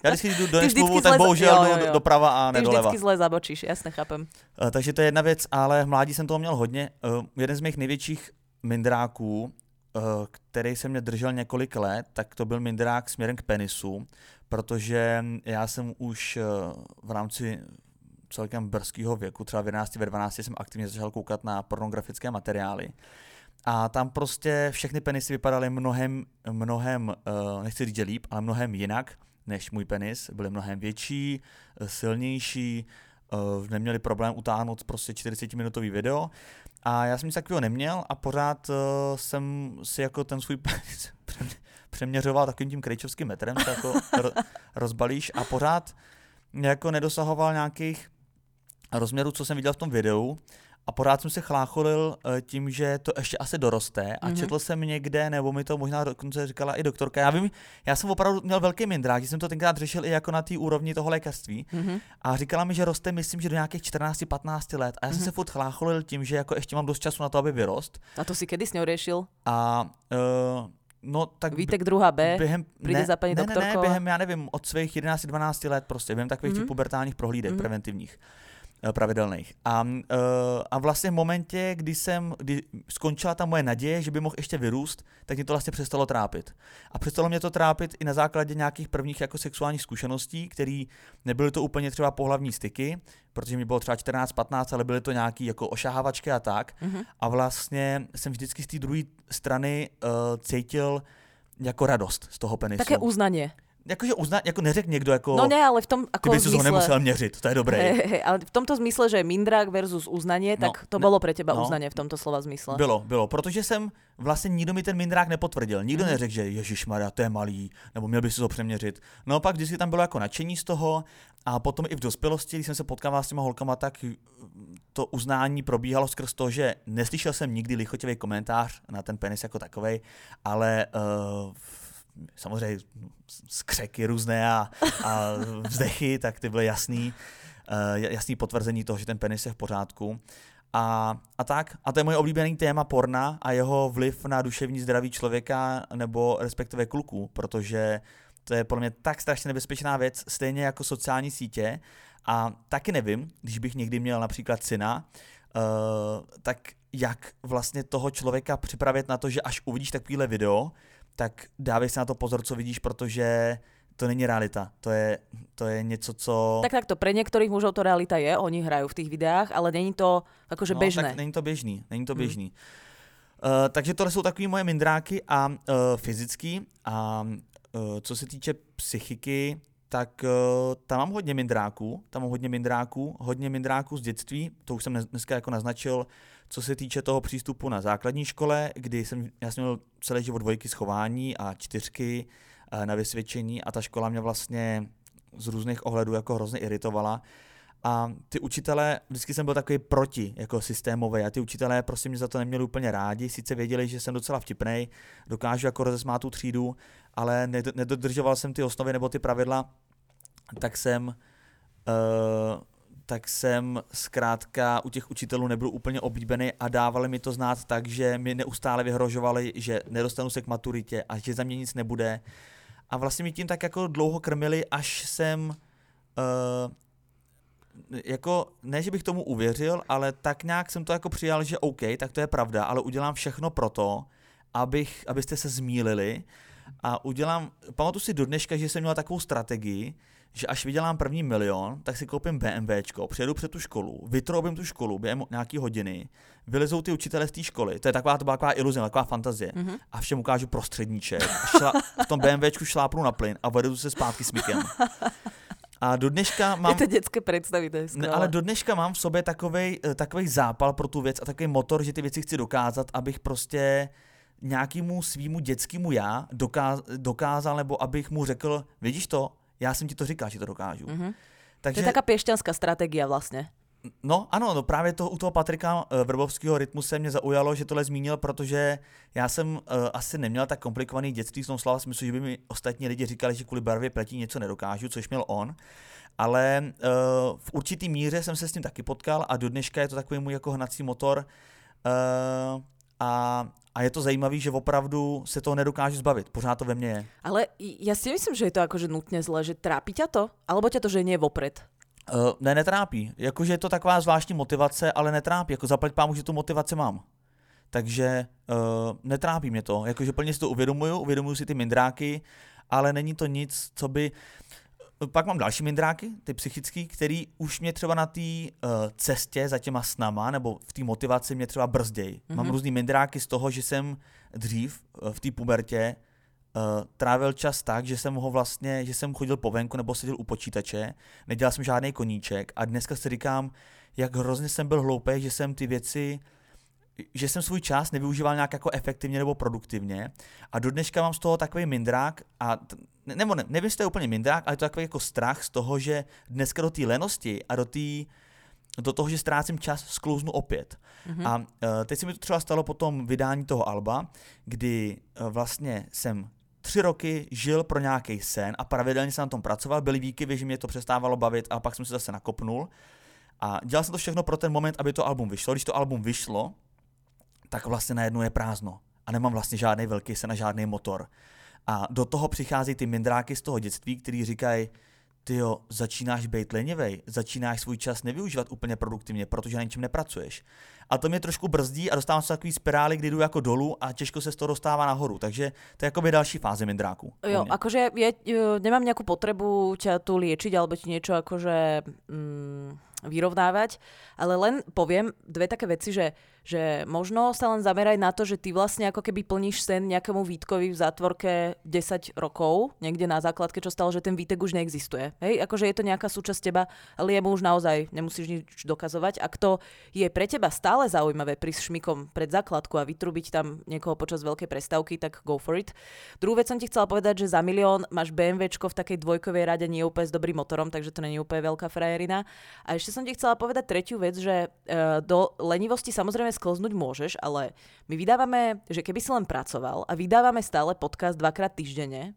já když jdu do next move, tak bohužel jo, jo, jo. jdu doprava a ne Ty doleva. vždycky zle zabočíš, jasně, chápem. Uh, takže to je jedna věc, ale v mládí jsem toho měl hodně. Uh, jeden z mých největších mindráků, uh, který se mě držel několik let, tak to byl mindrák směrem k penisu, protože já jsem už uh, v rámci celkem brzkého věku, třeba v 11, ve 12 jsem aktivně začal koukat na pornografické materiály. A tam prostě všechny penisy vypadaly mnohem, mnohem, uh, nechci říct, líp, ale mnohem jinak než můj penis. Byly mnohem větší, eh, silnější, uh, neměli problém utáhnout prostě 40-minutový video. A já jsem nic takového neměl a pořád jsem si jako ten svůj penis přeměřoval takovým tím krejčovským metrem, to jako rozbalíš a pořád jako nedosahoval nějakých rozměrů, co jsem viděl v tom videu. A pořád jsem se chlácholil eh, tím, že to ještě asi doroste a mm-hmm. četl jsem někde, nebo mi to možná dokonce říkala i doktorka. Já vím, já jsem opravdu měl velký mindrák, že jsem to tenkrát řešil i jako na té úrovni toho lékařství. Mm-hmm. A říkala mi, že roste, myslím, že do nějakých 14-15 let. A já mm-hmm. jsem se furt chlácholil tím, že jako ještě mám dost času na to, aby vyrost. A to si kedy s ním řešil? A uh, No, tak Vítek druhá B, během, přijde ne, za paní ne, doktorkou. Ne, ne, během, já nevím, od svých 11-12 let prostě, během takových mm-hmm. pubertálních prohlídek mm-hmm. preventivních. Eh, pravidelných. A, uh, a vlastně v momentě, kdy jsem, kdy skončila ta moje naděje, že by mohl ještě vyrůst, tak mě to vlastně přestalo trápit. A přestalo mě to trápit i na základě nějakých prvních jako sexuálních zkušeností, které nebyly to úplně třeba pohlavní styky, protože mi bylo třeba 14-15, ale byly to nějaké jako ošahávačky a tak. Mm-hmm. A vlastně jsem vždycky z té druhé strany uh, cítil jako radost z toho penisu. Také uznaně jakože uzna, jako neřek někdo jako... No ne, ale v tom ako Ty by si ho nemusel měřit, to je dobré. Hey, hey, ale v tomto zmysle, že mindrák versus uznanie, no, tak to bylo pro teba no, uznanie v tomto slova zmysle. Bylo, bylo, protože jsem vlastně nikdo mi ten mindrák nepotvrdil. Nikdo mm. neřekl, že Ježíš Maria, to je malý, nebo měl by si to přeměřit. No pak vždycky tam bylo jako nadšení z toho a potom i v dospělosti, když jsem se potkával s těma holkama, tak to uznání probíhalo skrz to, že neslyšel jsem nikdy lichotivý komentář na ten penis jako takový, ale uh, samozřejmě skřeky různé a, a vzdechy, tak ty byly jasný, uh, jasný potvrzení toho, že ten penis je v pořádku. A, a tak, a to je moje oblíbený téma porna a jeho vliv na duševní zdraví člověka nebo respektive kluků, protože to je pro mě tak strašně nebezpečná věc, stejně jako sociální sítě. A taky nevím, když bych někdy měl například syna, uh, tak jak vlastně toho člověka připravit na to, že až uvidíš takovýhle video, tak dávej si na to pozor, co vidíš, protože to není realita. To je, to je něco, co... Tak tak to pre některých mužů to realita je, oni hrají v těch videách, ale není to jakože no, běžné. Tak není to běžný, není to mhm. běžný. Hmm. Uh, takže tohle jsou takové moje mindráky a uh, fyzický a uh, co se týče psychiky, tak uh, tam mám hodně mindráků, tam mám hodně mindráků, hodně mindráků z dětství, to už jsem dneska jako naznačil, co se týče toho přístupu na základní škole, kdy jsem, já jsem měl celý život dvojky schování a čtyřky eh, na vysvědčení a ta škola mě vlastně z různých ohledů jako hrozně iritovala. A ty učitelé, vždycky jsem byl takový proti, jako systémový, a ty učitelé prostě mě za to neměli úplně rádi, sice věděli, že jsem docela vtipnej, dokážu jako rozesmát tu třídu, ale nedodržoval jsem ty osnovy nebo ty pravidla, tak jsem, uh, tak jsem zkrátka u těch učitelů nebyl úplně oblíbený a dávali mi to znát tak, že mi neustále vyhrožovali, že nedostanu se k maturitě a že za mě nic nebude. A vlastně mi tím tak jako dlouho krmili, až jsem uh, jako, ne, že bych tomu uvěřil, ale tak nějak jsem to jako přijal, že OK, tak to je pravda, ale udělám všechno pro to, abych, abyste se zmílili a udělám, pamatuju si do dneška, že jsem měl takovou strategii, že až vydělám první milion, tak si koupím BMWčko, přijedu před tu školu, vytroubím tu školu během nějaký hodiny, vylezou ty učitele z té školy, to je taková, to byla taková iluze, taková fantazie, mm-hmm. a všem ukážu prostředníček, šla, v tom BMWčku šlápnu na plyn a vedu se zpátky s Mikem. A do dneška mám... Je to dětské představy, to je ne, Ale do dneška mám v sobě takový eh, zápal pro tu věc a takový motor, že ty věci chci dokázat, abych prostě nějakému svýmu dětskému já dokáz, dokázal, nebo abych mu řekl, vidíš to, já jsem ti to říkal, že to dokážu. Mm-hmm. Takže... To je taká pěšťanská strategie vlastně. No ano, no právě to, u toho Patrika uh, Vrbovského rytmu se mě zaujalo, že tohle zmínil, protože já jsem uh, asi neměl tak komplikovaný dětství v tom slova smyslu, že by mi ostatní lidi říkali, že kvůli barvě pletí něco nedokážu, což měl on. Ale uh, v určitý míře jsem se s tím taky potkal a do dneška je to takový můj jako hnací motor. Uh, a, a je to zajímavé, že opravdu se toho nedokáže zbavit. Pořád to ve mně je. Ale já si myslím, že je to jakože nutně zle, že trápí tě to? Alebo tě to, že nie vopred? Uh, ne, netrápí. Jakože je to taková zvláštní motivace, ale netrápí. Jako zaplať pámu, že tu motivaci mám. Takže uh, netrápí mě to. Jakože plně si to uvědomuju, uvědomuju si ty mindráky, ale není to nic, co by... Pak mám další mindráky, ty psychický, který už mě třeba na té uh, cestě za těma snama nebo v té motivaci mě třeba brzděj. Mm-hmm. Mám různý mindráky z toho, že jsem dřív uh, v té pubertě uh, trávil čas tak, že jsem ho vlastně, že jsem chodil po venku nebo seděl u počítače, nedělal jsem žádný koníček a dneska si říkám, jak hrozně jsem byl hloupý, že jsem ty věci že jsem svůj čas nevyužíval nějak jako efektivně nebo produktivně a do dneška mám z toho takový mindrák a nebo ne, nevím, jestli to je úplně mindrák, ale je to takový jako strach z toho, že dneska do té lenosti a do té do toho, že ztrácím čas, sklouznu opět. Mm-hmm. A uh, teď se mi to třeba stalo po tom vydání toho alba, kdy uh, vlastně jsem tři roky žil pro nějaký sen a pravidelně jsem na tom pracoval, byly výkyvy, že mě to přestávalo bavit a pak jsem se zase nakopnul. A dělal jsem to všechno pro ten moment, aby to album vyšlo. Když to album vyšlo, tak vlastně najednou je prázdno. A nemám vlastně žádný velký sen a žádný motor. A do toho přichází ty mindráky z toho dětství, který říkají, ty jo, začínáš být lenivej, začínáš svůj čas nevyužívat úplně produktivně, protože na ničem nepracuješ. A to mě trošku brzdí a dostávám se takový spirály, kdy jdu jako dolů a těžko se z toho dostává nahoru. Takže to je jakoby další fáze mindráku. Jo, akože ja nemám nějakou potřebu tě tu liečiť alebo ti niečo akože mm, vyrovnávať, ale len poviem dve také veci, že že možno sa len zameraj na to, že ty vlastne ako keby plníš sen nejakému Vítkovi v zátvorke 10 rokov, niekde na základke, čo stalo, že ten Vítek už neexistuje. Hej, akože je to nejaká súčasť teba, ale jemu už naozaj nemusíš nič dokazovať. Ak to je pre teba stále zaujímavé prísť šmikom pred základku a vytrubiť tam niekoho počas veľkej prestávky, tak go for it. Druhú vec som ti chcela povedať, že za milión máš BMWčko v takej dvojkovej rade nie úplne s dobrým motorom, takže to není úplne veľká frajerina. A ešte som ti chcela povedať tretiu vec, že uh, do lenivosti samozrejme sklznúť môžeš, ale my vydávame, že keby si len pracoval a vydávame stále podcast dvakrát týždenne,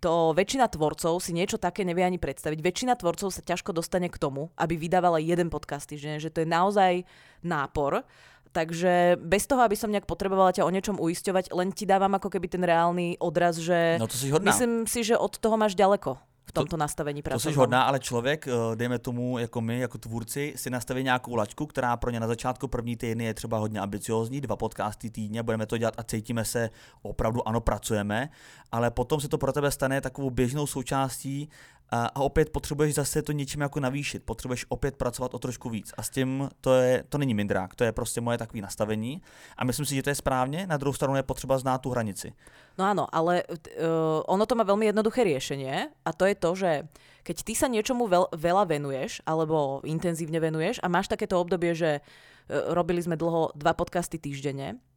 to väčšina tvorcov si niečo také nevie ani predstaviť. Väčšina tvorcov sa ťažko dostane k tomu, aby vydávala jeden podcast týždenne, že to je naozaj nápor. Takže bez toho, aby som nejak potrebovala ťa o niečom uisťovať, len ti dávam ako keby ten reálny odraz, že no to si hodná. myslím si, že od toho máš ďaleko v tomto to, nastavení pracovnom. To jsi hodná, ale člověk, eh, dejme tomu, jako my, jako tvůrci, si nastaví nějakou laťku, která pro ně na začátku první týdny je třeba hodně ambiciozní, dva podcasty týdně, budeme to dělat a cítíme se opravdu, ano, pracujeme, ale potom se to pro tebe stane takovou běžnou součástí a, a opět potřebuješ zase to něčím jako navýšit, potřebuješ opět pracovat o trošku víc. A s tím to, je, to není mindrák, to je prostě moje takové nastavení. A myslím si, že to je správně, na druhou stranu je potřeba znát tu hranici. No áno, ale uh, ono to má veľmi jednoduché riešenie a to je to, že keď ty sa niečomu veľ, veľa venuješ alebo intenzívne venuješ a máš takéto obdobie, že robili sme dlho dva podcasty týždenne, Uh,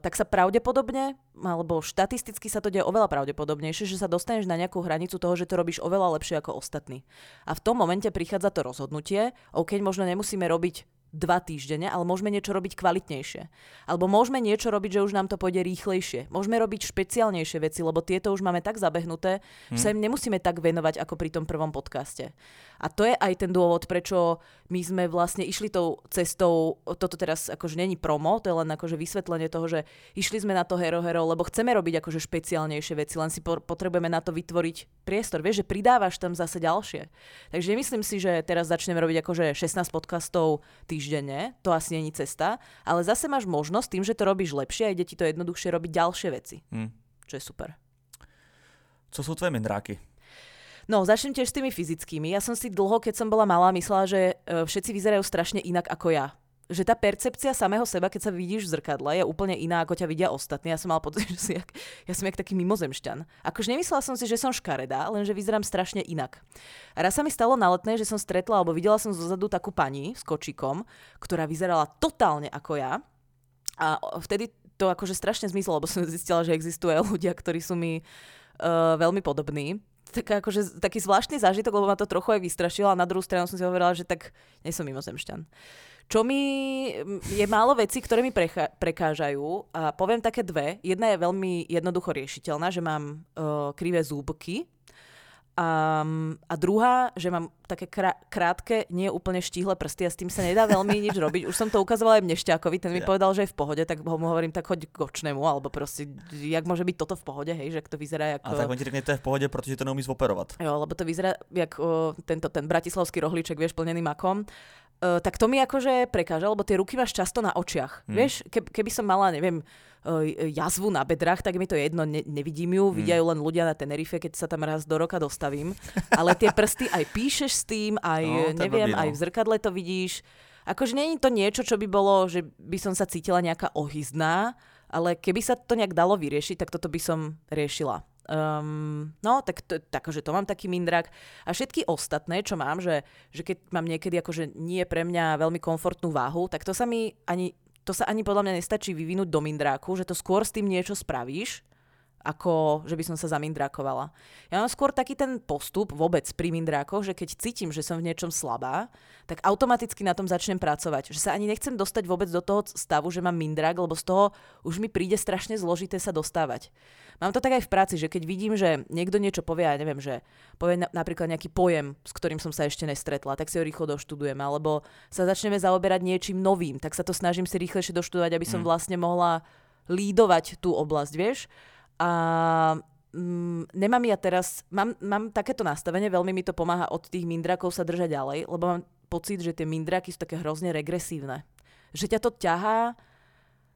tak sa pravdepodobne, alebo štatisticky sa to deje oveľa pravdepodobnejšie, že sa dostaneš na nejakú hranicu toho, že to robíš oveľa lepšie ako ostatní. A v tom momente prichádza to rozhodnutie, OK, možno nemusíme robiť dva týždene, ale môžeme niečo robiť kvalitnejšie. Alebo môžeme niečo robiť, že už nám to pôjde rýchlejšie. Môžeme robiť špeciálnejšie veci, lebo tieto už máme tak zabehnuté, hmm. že sa im nemusíme tak venovať ako pri tom prvom podcaste. A to je aj ten dôvod, prečo my sme vlastne išli tou cestou, toto teraz akože není promo, to je len akože vysvetlenie toho, že išli sme na to Hero Hero, lebo chceme robiť akože špeciálnejšie veci, len si potrebujeme na to vytvoriť priestor. Vieš, že pridávaš tam zase ďalšie. Takže myslím si, že teraz začneme robiť akože 16 podcastov týždenne, to asi není cesta, ale zase máš možnosť tým, že to robíš lepšie a ide ti to jednoduchšie robiť ďalšie veci, hmm. čo je super. Co sú tvoje mindráky? No, začnem tiež s tými fyzickými. Ja som si dlho, keď som bola malá, myslela, že e, všetci vyzerajú strašne inak ako ja že tá percepcia samého seba, keď sa vidíš v zrkadle, je úplne iná, ako ťa vidia ostatní. Ja som mal pocit, že si jak, ja som jak taký mimozemšťan. Akože nemyslela som si, že som škaredá, lenže vyzerám strašne inak. A raz sa mi stalo na letnej, že som stretla, alebo videla som zozadu takú pani s kočikom, ktorá vyzerala totálne ako ja. A vtedy to akože strašne zmizlo, lebo som zistila, že existujú ľudia, ktorí sú mi uh, veľmi podobní tak akože, taký zvláštny zážitok, lebo ma to trochu aj vystrašilo a na druhú stranu som si hovorila, že tak nie som mimozemšťan. Čo mi je málo vecí, ktoré mi precha- prekážajú. A poviem také dve. Jedna je veľmi jednoducho riešiteľná, že mám uh, krivé zúbky. A, a druhá, že mám také krá- krátke, nie úplne štíhle prsty a s tým sa nedá veľmi nič robiť. Už som to ukazovala aj Mnešťákovi, ten mi yeah. povedal, že je v pohode, tak ho mu hovorím, tak choď k očnému, alebo proste, jak môže byť toto v pohode, hej, že to vyzerá ako... A tak on ti řekne, to je v pohode, protože to neumí zoperovať. Jo, lebo to vyzerá jak uh, tento, ten bratislavský rohlíček, vieš, plnený makom. Uh, tak to mi akože prekáža, lebo tie ruky máš často na očiach. Hmm. Vieš, ke, keby som mala, neviem, uh, jazvu na bedrách, tak mi to jedno, ne, nevidím ju, hmm. vidia ju len ľudia na Tenerife, keď sa tam raz do roka dostavím. Ale tie prsty aj píšeš s tým, aj no, neviem, aj v zrkadle to vidíš. Akože je to niečo, čo by bolo, že by som sa cítila nejaká ohyzná, ale keby sa to nejak dalo vyriešiť, tak toto by som riešila. Um, no, tak to, tak, že to mám taký mindrak. A všetky ostatné, čo mám, že, že keď mám niekedy akože nie pre mňa veľmi komfortnú váhu, tak to sa mi ani, to sa ani podľa mňa nestačí vyvinúť do mindráku, že to skôr s tým niečo spravíš, ako že by som sa zamindrákovala. Ja mám skôr taký ten postup vôbec pri mindrákoch, že keď cítim, že som v niečom slabá, tak automaticky na tom začnem pracovať. Že sa ani nechcem dostať vôbec do toho stavu, že mám mindrák, lebo z toho už mi príde strašne zložité sa dostávať. Mám to tak aj v práci, že keď vidím, že niekto niečo povie, ja neviem, že povie na, napríklad nejaký pojem, s ktorým som sa ešte nestretla, tak si ho rýchlo doštudujem, alebo sa začneme zaoberať niečím novým, tak sa to snažím si rýchlejšie doštudovať, aby som mm. vlastne mohla lídovať tú oblasť, vieš. A mm, nemám ja teraz, mám, mám takéto nastavenie, veľmi mi to pomáha od tých mindrakov sa držať ďalej, lebo mám pocit, že tie mindraky sú také hrozne regresívne. Že ťa to ťahá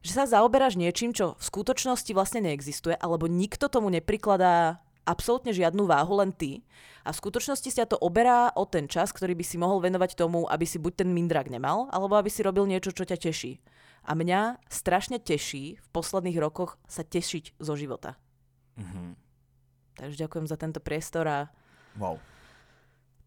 že sa zaoberáš niečím, čo v skutočnosti vlastne neexistuje, alebo nikto tomu neprikladá absolútne žiadnu váhu, len ty. A v skutočnosti sa to oberá o ten čas, ktorý by si mohol venovať tomu, aby si buď ten mindrak nemal, alebo aby si robil niečo, čo ťa teší. A mňa strašne teší v posledných rokoch sa tešiť zo života. Mm-hmm. Takže ďakujem za tento priestor a... Wow.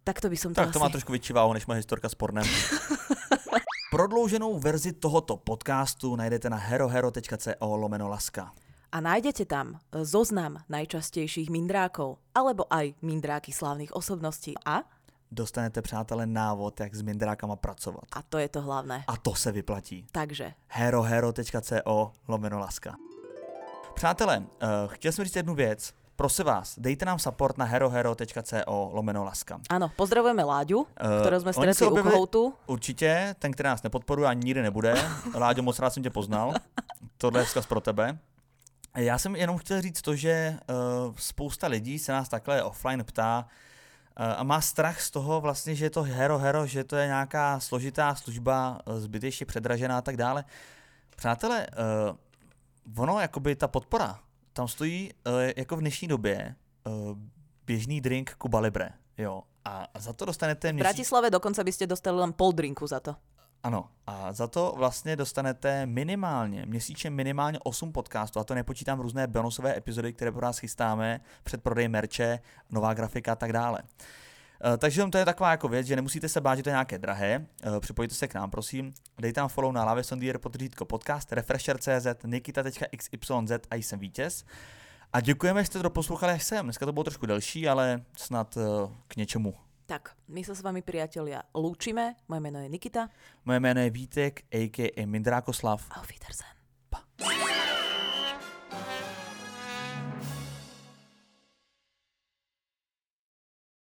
Takto by som to Tak to asi... má trošku väčší váhu, než moje historka s pornem. Prodlouženou verzi tohoto podcastu najdete na herohero.co lomeno laska. A nájdete tam zoznam najčastejších mindrákov, alebo aj mindráky slávnych osobností. A dostanete, přátelé, návod, jak s mindrákama pracovat. A to je to hlavné. A to se vyplatí. Takže. herohero.co lomeno laska. Přátelé, uh, chtěl jsem říct jednu věc. Prosím vás, dejte nám support na herohero.co lomeno laska. Ano, pozdravujeme Láďu, uh, kterou jsme stretli u kohoutu. Určitě, ten, který nás nepodporuje, ani nikdy nebude. Láďo, moc rád jsem tě poznal. Tohle je vzkaz pro tebe. Já jsem jenom chtěl říct to, že uh, spousta lidí se nás takhle offline ptá a má strach z toho vlastně, že je to hero hero, že to je nějaká složitá služba, zbytečně předražená a tak dále. Přátelé, uh, ono, jakoby ta podpora tam stojí uh, jako v dnešní době uh, běžný drink Cuba Libre, jo. A, a za to dostanete měsíc... V Bratislave dokonce byste dostali len pol drinku za to. Ano, a za to vlastně dostanete minimálně, měsíčně minimálně 8 podcastů, a to nepočítám různé bonusové epizody, které pro vás chystáme, předprodej merče, nová grafika a tak dále. takže to je taková jako věc, že nemusíte se bát, že to je nějaké drahé. Uh, připojte se k nám, prosím. Dejte tam follow na Lave Sondier podřídko podcast, refresher.cz, nikita.xyz a jsem vítěz. A děkujeme, že jste to poslouchali až sem. Dneska to bylo trošku delší, ale snad uh, k něčemu. Tak, my se s vami, priatelia, lúčime. Moje jméno je Nikita. Moje jméno je Vítek, a.k.a. Mindrákoslav. Auf Wiedersehen. Pa.